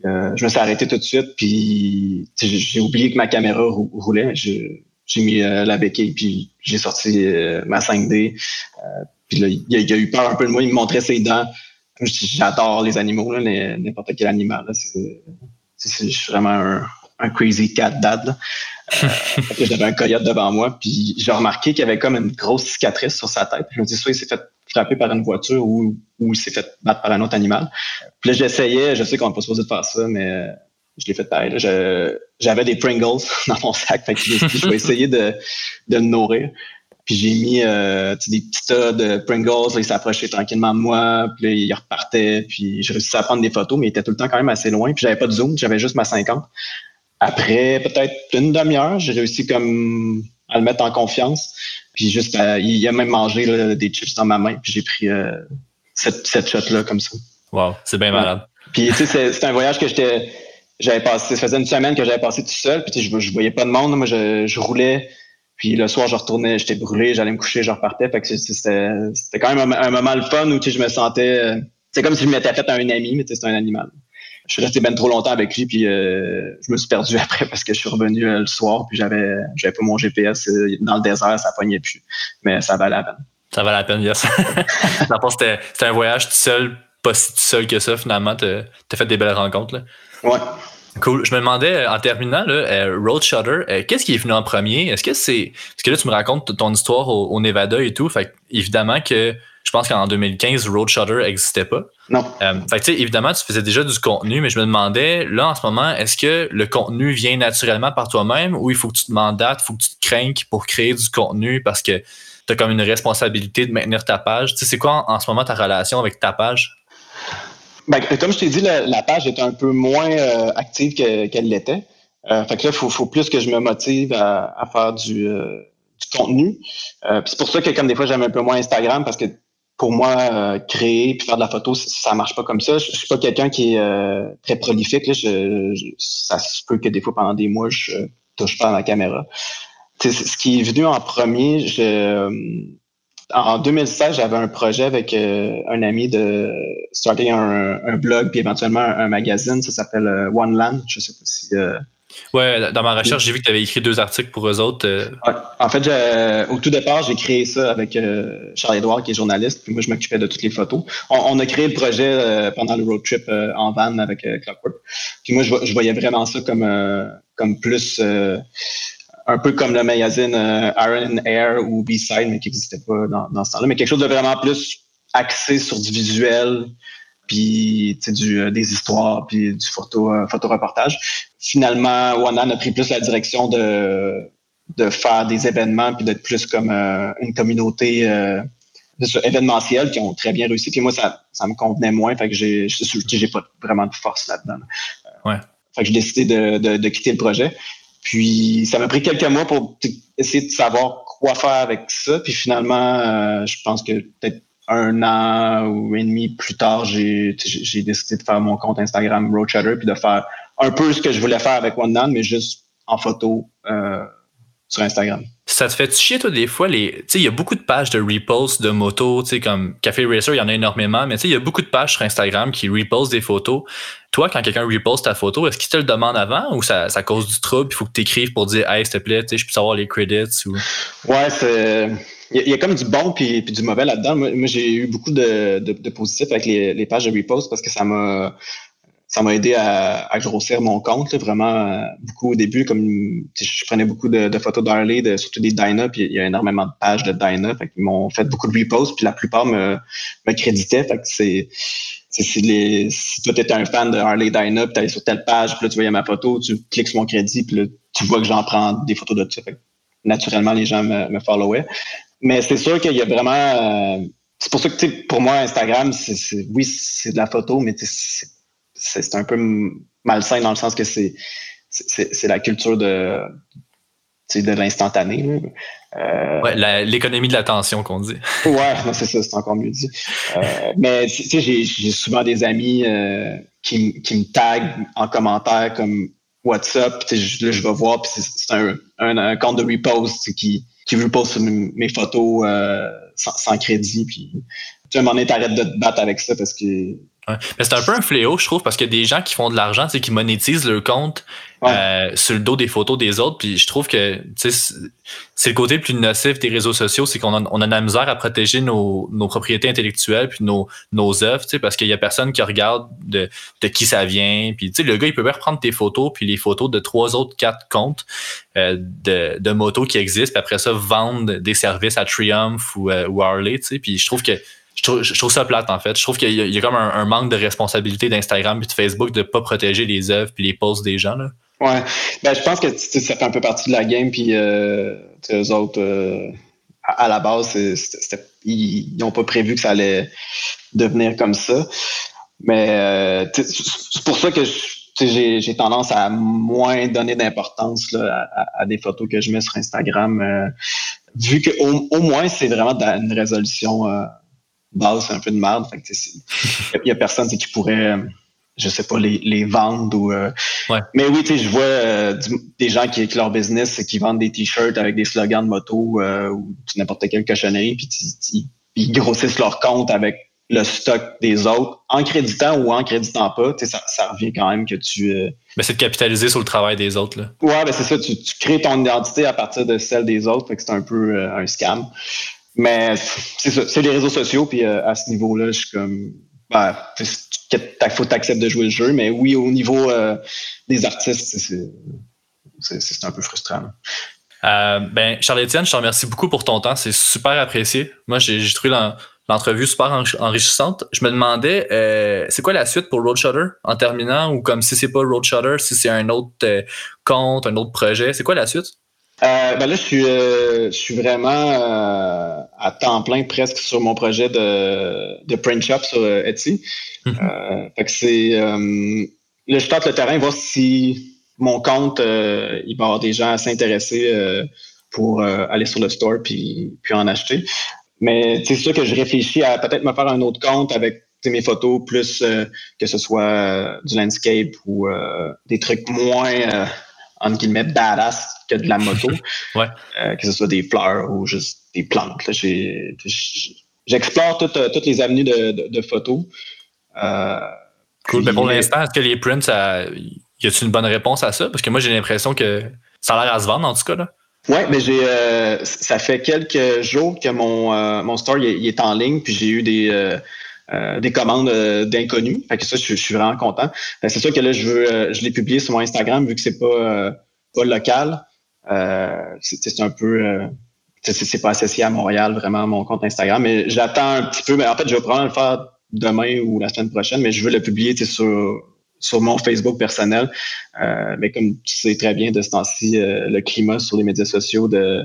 Euh, je me suis arrêté tout de suite, puis j'ai oublié que ma caméra roulait. J'ai mis euh, la béquille, puis j'ai sorti ma 5D. puis là, il a, eu peur un peu de moi. Il me montrait ses dents. J'adore les animaux, n'importe quel animal. je suis vraiment un, un crazy cat dad. Euh, j'avais un coyote devant moi, puis j'ai remarqué qu'il y avait comme une grosse cicatrice sur sa tête. Je me dis soit il s'est fait frapper par une voiture ou, il s'est fait battre par un autre animal. Puis là, j'essayais, je sais qu'on n'est pas supposé de faire ça, mais je l'ai fait pareil. J'avais des Pringles dans mon sac, fait que je vais essayer de, de le nourrir. Puis j'ai mis euh, des petits tas de Pringles, là, il s'approchait tranquillement de moi, puis là, il repartait, puis j'ai réussi à prendre des photos, mais il était tout le temps quand même assez loin, puis j'avais pas de zoom, j'avais juste ma 50. Après peut-être une demi-heure, j'ai réussi comme à le mettre en confiance. Puis juste, il a même mangé des chips dans ma main, puis j'ai pris cette, cette shot-là comme ça. Wow, c'est bien malade. Puis, tu sais, c'est un voyage que j'étais. J'avais passé, ça faisait une semaine que j'avais passé tout seul, puis je, je voyais pas de monde. Moi, je, je roulais, puis le soir, je retournais, j'étais brûlé, j'allais me coucher, je repartais. Fait que c'était quand même un, moment le fun où je me sentais. C'est comme si je m'étais fait à un ami, mais c'était un animal. Je suis resté bien trop longtemps avec lui, puis euh, je me suis perdu après parce que je suis revenu euh, le soir, puis j'avais j'avais pas mon GPS euh, dans le désert, ça pognait plus. Mais ça valait la peine. Ça valait la peine, yes. c'était un voyage tout seul pas si seul que ça, finalement. Tu as, fait des belles rencontres. Là. Ouais. Cool. Je me demandais, en terminant, là, Road Shutter, qu'est-ce qui est venu en premier? Est-ce que c'est. Parce que là, tu me racontes ton histoire au, Nevada et tout. Fait évidemment que je pense qu'en 2015, Road Shutter n'existait pas. Non. Euh, fait que, évidemment, tu faisais déjà du contenu, mais je me demandais, là, en ce moment, est-ce que le contenu vient naturellement par toi-même ou il faut que tu te mandates, il faut que tu te craignes pour créer du contenu parce que tu as comme une responsabilité de maintenir ta page? Tu sais, c'est quoi en, ce moment ta relation avec ta page? Ben, comme je t'ai dit, la, page est un peu moins euh, active qu'elle l'était. Euh, fait que là, il faut, plus que je me motive à, faire du, euh, contenu. c'est pour ça que comme des fois, j'aime un peu moins Instagram parce que pour moi, créer puis faire de la photo, ça marche pas comme ça. Je, suis pas quelqu'un qui est très prolifique. ça se peut que des fois, pendant des mois, je touche pas à ma caméra. ce qui est venu en premier, je, en 2016, j'avais un projet avec euh, un ami de starter un, blog puis éventuellement un, magazine. Ça s'appelle euh, One Land. Je sais pas si. Euh, ouais, dans ma recherche, j'ai vu que tu avais écrit deux articles pour eux autres. En fait, au tout départ, j'ai créé ça avec Charles Edouard, qui est journaliste, puis moi, je m'occupais de toutes les photos. On, a créé le projet pendant le road trip en van avec Clockwork. Puis moi, je, voyais vraiment ça comme, comme plus un peu comme le magazine euh, Iron Air ou B-Side, mais qui n'existait pas dans, ce temps-là, mais quelque chose de vraiment plus axé sur du visuel, puis du, euh, des histoires, puis du photo, euh, photo-reportage. Finalement, Wanan a pris plus la direction de, de faire des événements, puis d'être plus comme une communauté événementielle qui ont très bien réussi. Puis moi, ça, ça me convenait moins, fait que j'ai, j'ai pas vraiment de force là-dedans. Ouais. Fait que j'ai décidé de, de, de, quitter le projet. Puis ça m'a pris quelques mois pour essayer de savoir quoi faire avec ça. Puis finalement, euh, je pense que peut-être un an ou et demi plus tard, j'ai décidé de faire mon compte Instagram Road puis de faire un peu ce que je voulais faire avec OneNown, mais juste en photo euh, sur Instagram. Ça te fait chier, toi, des fois, les. Tu sais, il y a beaucoup de pages de repost de motos, tu sais, comme Café Racer, il y en a énormément, mais tu sais, il y a beaucoup de pages sur Instagram qui repostent des photos. Toi, quand quelqu'un reposte ta photo, est-ce qu'il te le demande avant ou ça, ça cause du trouble? Il faut que tu écrives pour dire, hey, s'il te plaît, tu sais, je peux savoir les credits ou? Ouais, c'est. Il y, a comme du bon puis, du mauvais là-dedans. Moi, j'ai eu beaucoup de, de, positifs avec les, les, pages de repost parce que ça m'a ça m'a aidé à, à, grossir mon compte vraiment euh, beaucoup au début comme je prenais beaucoup de, photos d'Harley de, surtout des Dyna puis il y a énormément de pages de Dyna fait ils m'ont fait beaucoup de reposts puis la plupart me, me créditaient fait que c'est c'est les, si toi t'étais un fan de Harley Dyna puis t'allais sur telle page puis là tu voyais ma photo tu cliques sur mon crédit puis là tu vois que j'en prends des photos de ça naturellement les gens me, me followaient. Mais c'est sûr qu'il y a vraiment euh, c'est pour ça que pour moi Instagram c'est oui c'est de la photo mais c'est c'est un peu malsain dans le sens que c'est c'est la culture de de l'instantané. Euh, l'économie de l'attention qu'on dit. ouais, c'est ça, c'est encore mieux dit. Euh, mais tu sais, j'ai souvent des amis euh, qui, qui, me taguent en commentaire comme WhatsApp, là, je vais voir, puis c'est un, un, compte de repost qui, qui repost mes photos sans, sans, crédit. Puis, tu sais, un moment donné, t'arrêtes de te battre avec ça parce que mais c'est un peu un fléau, je trouve, parce qu'il y a des gens qui font de l'argent, qui monétisent leur compte euh, sur le dos des photos des autres. Puis je trouve que c'est le côté le plus nocif des réseaux sociaux, c'est qu'on a, on a de la misère à protéger nos, nos propriétés intellectuelles puis nos, nos œuvres, parce qu'il y a personne qui regarde de, de qui ça vient. Puis le gars, il peut bien reprendre tes photos puis les photos de trois autres, quatre comptes euh, de, de motos qui existent, puis après ça, vendre des services à Triumph ou, euh, ou Harley. Puis je trouve que je trouve, ça plate en fait. Je trouve qu'il y, a comme un, manque de responsabilité d'Instagram et de Facebook de pas protéger les œuvres et les posts des gens. Là. Ouais. Ben, je pense que ça fait un peu partie de la game. Puis euh, eux autres, euh, à, la base, ils n'ont pas prévu que ça allait devenir comme ça. Mais euh, c'est pour ça que j'ai tendance à moins donner d'importance à, des photos que je mets sur Instagram, vu que au, moins c'est vraiment une résolution euh, basse, un peu de merde. Il y a personne qui pourrait, je sais pas, les, vendre ou. Euh, mais oui, je vois des gens qui, avec leur business qui vendent des t-shirts avec des slogans de moto ou n'importe quelle cochonnerie, puis ils grossissent leur compte avec le stock des autres, en créditant ou en créditant pas, ça, ça revient quand même que tu. Euh, mais c'est de capitaliser sur le travail des autres. Là. Ouais, ben c'est ça, tu, crées ton identité à partir de celle des autres, fait que c'est un peu euh, un scam. Mais c'est les réseaux sociaux, puis euh, à ce niveau-là, je suis comme. Ben, il faut t'accepter de jouer le jeu, mais oui, au niveau des artistes, c'est un peu frustrant. ben, Charles-Étienne, je te remercie beaucoup pour ton temps. C'est super apprécié. Moi, j'ai trouvé l'entrevue super enrichissante. Je me demandais, euh, c'est quoi la suite pour Road Shutter en terminant ou comme si c'est pas Road Shutter, si c'est un autre euh, compte, un autre projet, c'est quoi la suite? Euh, ben là, je suis, je suis vraiment à temps plein presque sur mon projet de, de print shop sur Etsy. Mm-hmm. fait que c'est là, je tente le terrain, voir si mon compte, il va y avoir des gens à s'intéresser pour aller sur le store puis, puis en acheter. Mais c'est sûr que je réfléchis à peut-être me faire un autre compte avec mes photos, plus euh, que ce soit euh, du landscape ou euh, des trucs moins, entre guillemets, badass que de la moto. ouais. que ce soit des fleurs ou juste des plantes. J'explore toutes, toutes les avenues de, de, photos. cool. Mais pour l'instant, est-ce que les prints, y a-t-il une bonne réponse à ça? Parce que moi, j'ai l'impression que ça a l'air à se vendre, en tout cas. Là. Oui, mais j'ai euh, ça fait quelques jours que mon, euh, mon store il, est en ligne, puis j'ai eu des, euh, des commandes d'inconnus. Fait que ça, je, suis vraiment content. c'est sûr que là, je veux je l'ai publié sur mon Instagram vu que c'est pas, pas local. c'est un peu c'est pas associé à Montréal, vraiment, mon compte Instagram. Mais j'attends un petit peu. Mais en fait, je vais probablement le faire demain ou la semaine prochaine, mais je veux le publier sur sur mon Facebook personnel. Euh, mais comme tu sais très bien de ce temps-ci, euh, le climat sur les médias sociaux de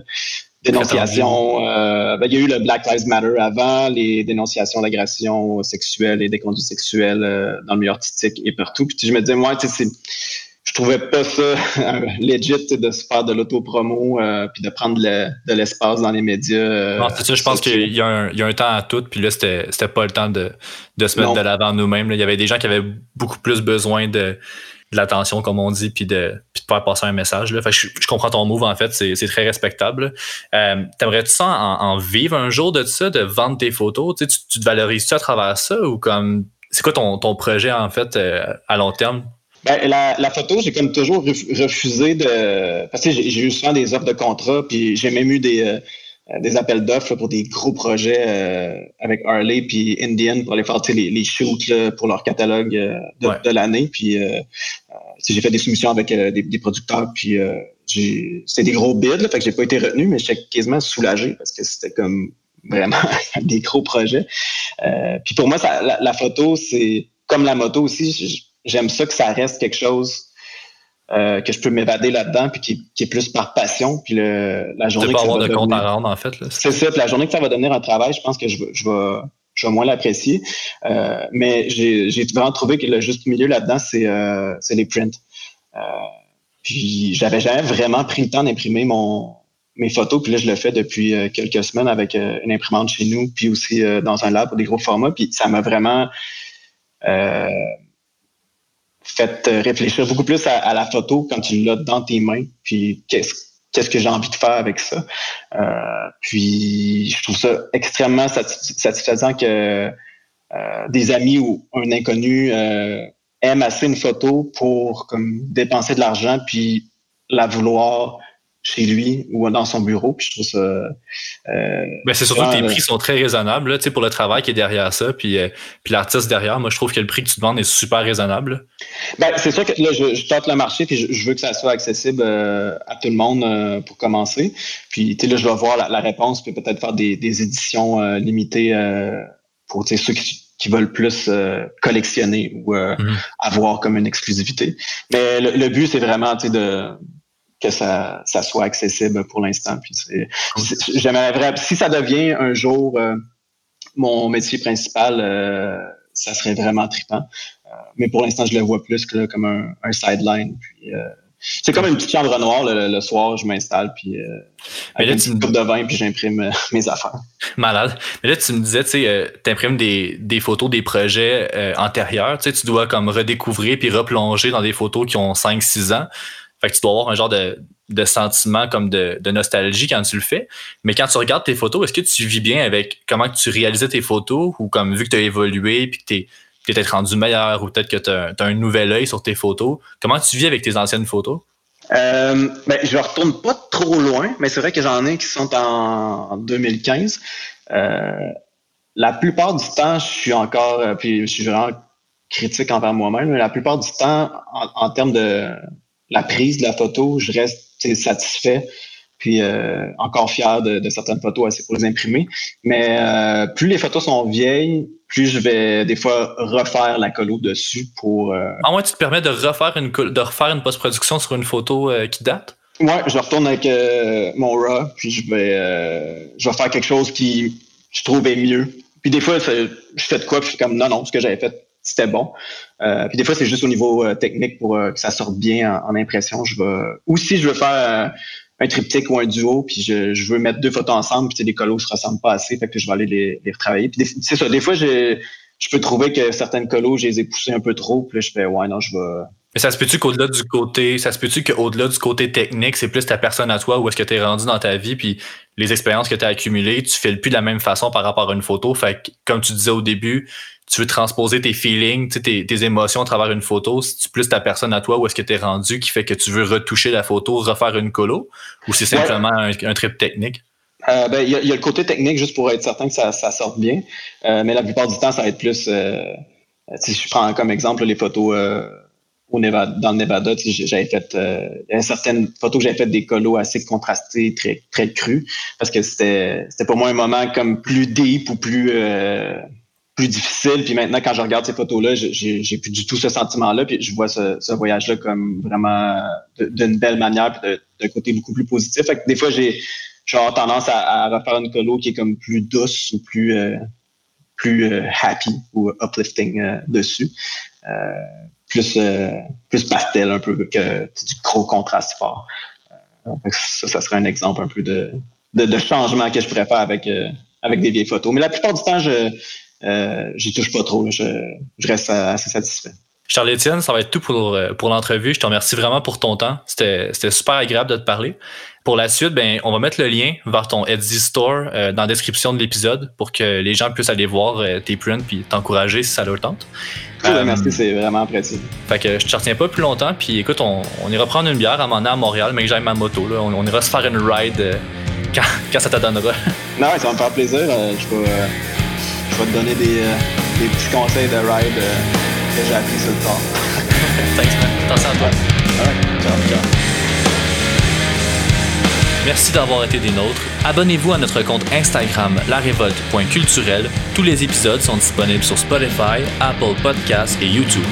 dénonciation. Euh, ben, il y a eu le Black Lives Matter avant, les dénonciations d'agressions sexuelles et des conduites sexuelles dans le milieu artistique et partout. Puis je me disais, moi, tu sais, je trouvais pas ça legit de se faire de l'autopromo euh, puis de prendre de l'espace dans les médias. Euh, non, c'est ça, je pense qu'il y, a un temps à tout, puis là, c'était, pas le temps de, de se mettre de l'avant nous-mêmes. Il y avait des gens qui avaient beaucoup plus besoin de, l'attention, comme on dit, puis de, puis de faire passer un message. Là. Je, comprends ton move, en fait, c'est, très respectable. Euh, t'aimerais-tu ça en, vivre un jour de ça, de vendre tes photos? Tu, tu te valorises-tu à travers ça ou comme c'est quoi ton, ton projet en fait à long terme? Ben, la, la, photo, j'ai comme toujours refusé de. Parce que j'ai eu souvent des offres de contrat, puis j'ai même eu des, euh, des appels d'offres pour des gros projets euh, avec Harley puis Indian pour aller faire les, les shoots pour leur catalogue euh, de, l'année. Puis j'ai fait des soumissions avec des, des, producteurs, puis c'était des gros bids, là, fait que j'ai pas été retenu, mais j'étais quasiment soulagé parce que c'était comme vraiment des gros projets. puis pour moi, ça, la, la photo, c'est comme la moto aussi j'aime ça que ça reste quelque chose euh, que je peux m'évader là-dedans, puis qui, est plus par passion. Puis le, la journée. pas avoir de compte à rendre, en fait. C'est ça. Puis la journée que ça va devenir un travail, je pense que je, je vais. Je vais moins l'apprécier. Euh, mais j'ai vraiment trouvé que le juste milieu là-dedans, c'est euh, les prints. Euh, puis j'avais jamais vraiment pris le temps d'imprimer mon mes photos. Puis là, je le fais depuis euh, quelques semaines avec euh, une imprimante chez nous, puis aussi dans un lab pour des gros formats. Puis ça m'a vraiment fait euh, réfléchir beaucoup plus à, la photo quand tu l'as dans tes mains, puis qu'est-ce qu'est-ce que j'ai envie de faire avec ça. Euh, puis je trouve ça extrêmement satisfaisant que euh, des amis ou un inconnu aiment assez une photo pour comme dépenser de l'argent puis la vouloir chez lui ou dans son bureau. Puis je trouve ça. Euh, ben c'est surtout que tes prix sont très raisonnables là, pour le travail qui est derrière ça, puis, euh, puis l'artiste derrière. Moi, je trouve que le prix que tu demandes est super raisonnable. Ben, c'est sûr que là, je, je tente le marché, puis je, veux que ça soit accessible euh, à tout le monde pour commencer. Puis là, je vais voir la, réponse, puis peut-être faire des, des éditions limitées pour ceux qui, qui veulent plus collectionner ou mm-hmm. avoir comme une exclusivité. Mais le, le but, c'est vraiment de que ça, ça soit accessible pour l'instant. Puis j'aimerais si ça devient un jour euh, mon métier principal, euh, ça serait vraiment trippant. Euh, mais pour l'instant, je le vois plus que, comme un, un sideline. Puis, c'est comme une petite chambre noire le, soir, je m'installe puis euh, avec une petite coupe de vin puis j'imprime euh, mes affaires. Malade. Mais là tu me disais tu sais euh, imprimes des, des, photos des projets antérieurs, tu sais tu dois comme redécouvrir puis replonger dans des photos qui ont 5 6 ans. Fait que tu dois avoir un genre de, de sentiment comme de, de, nostalgie quand tu le fais. Mais quand tu regardes tes photos, est-ce que tu vis bien avec comment tu réalisais tes photos ou comme vu que tu as évolué puis que tu es peut-être rendu meilleur ou peut-être que tu as, un nouvel œil sur tes photos? Comment tu vis avec tes anciennes photos? Euh, ben, je ne retourne pas trop loin, mais c'est vrai que j'en ai qui sont en 2015. Euh, la plupart du temps, je suis encore, euh, puis je suis vraiment critique envers moi-même, mais la plupart du temps, en, termes de la prise de la photo, je reste satisfait puis euh, encore fier de, certaines photos assez pour les imprimer. Mais euh, plus les photos sont vieilles, plus je vais des fois refaire la colo dessus pour. Euh... Ah ouais, tu te permets de refaire une de refaire une post-production sur une photo euh, qui date? Ouais, je retourne avec mon RAW, puis je vais je vais faire quelque chose qui je trouvais mieux. Puis des fois, je fais de quoi, puis je suis comme non, non, ce que j'avais fait, c'était bon. Puis des fois, c'est juste au niveau technique pour que ça sorte bien en, impression. Je. Ou si je veux faire un triptyque ou un duo, puis je, veux mettre deux photos ensemble, puis les colos se ressemblent pas assez, fait que je vais aller les, les retravailler. Puis c'est ça, des fois, je, je peux trouver que certaines colos, je les ai poussées un peu trop, puis là, je fais, ouais, non, je vais... Mais ça se peut-tu qu'au-delà du côté, ça se peut-tu qu'au-delà du côté technique, c'est plus ta personne à toi, où est-ce que tu es rendu dans ta vie, puis les expériences que tu as accumulées, tu fais le plus de la même façon par rapport à une photo? Fait que, comme tu disais au début, tu veux transposer tes feelings, tes, tes émotions à travers une photo, c'est plus ta personne à toi où est-ce que tu es rendu qui fait que tu veux retoucher la photo, refaire une colo, ou c'est simplement un, trip technique? Euh, ben, il y, a, le côté technique juste pour être certain que ça, ça sorte bien, euh, mais la plupart du temps, ça va être plus. Euh, si je prends comme exemple les photos au Nevada, dans le Nevada, j'avais fait y certaines photos que j'avais fait des colos assez contrastés, très très crus, parce que c'était c'était pour moi un moment comme plus deep ou plus plus difficile. Puis maintenant, quand je regarde ces photos-là, j'ai plus du tout ce sentiment-là. Puis je vois ce, voyage-là comme vraiment d'une belle manière, puis d'un côté beaucoup plus positif. Fait que des fois, j'ai tendance à, refaire une colo qui est comme plus douce ou plus euh, plus euh, happy ou uplifting euh, dessus. plus plus pastel un peu que du gros contraste fort. ça, ça serait un exemple un peu de, de, de changement que je pourrais faire avec avec des vieilles photos. Mais la plupart du temps, je euh, j'y touche pas trop. Je, reste assez satisfait. Charles-Étienne, ça va être tout pour, euh, pour l'entrevue. Je te remercie vraiment pour ton temps. C'était super agréable de te parler. Pour la suite, ben, on va mettre le lien vers ton Etsy Store euh, dans la description de l'épisode pour que les gens puissent aller voir tes prints puis t'encourager si ça leur tente. Cool, merci, c'est vraiment apprécié. Fait que je te retiens pas plus longtemps. Puis écoute, on, on ira prendre une bière à mon à Montréal, mais que j'aille ma moto. Là. On, ira se faire une ride quand, quand, ça te donnera. Non, ça va me faire plaisir. je je vais te donner des, euh, des petits conseils de ride euh, que j'ai appris sur le temps. Thanks, man. Attention à toi. Ciao, ciao. Merci d'avoir été des nôtres. Abonnez-vous à notre compte Instagram larévolte.culturel. Tous les épisodes sont disponibles sur Spotify, Apple Podcasts et YouTube.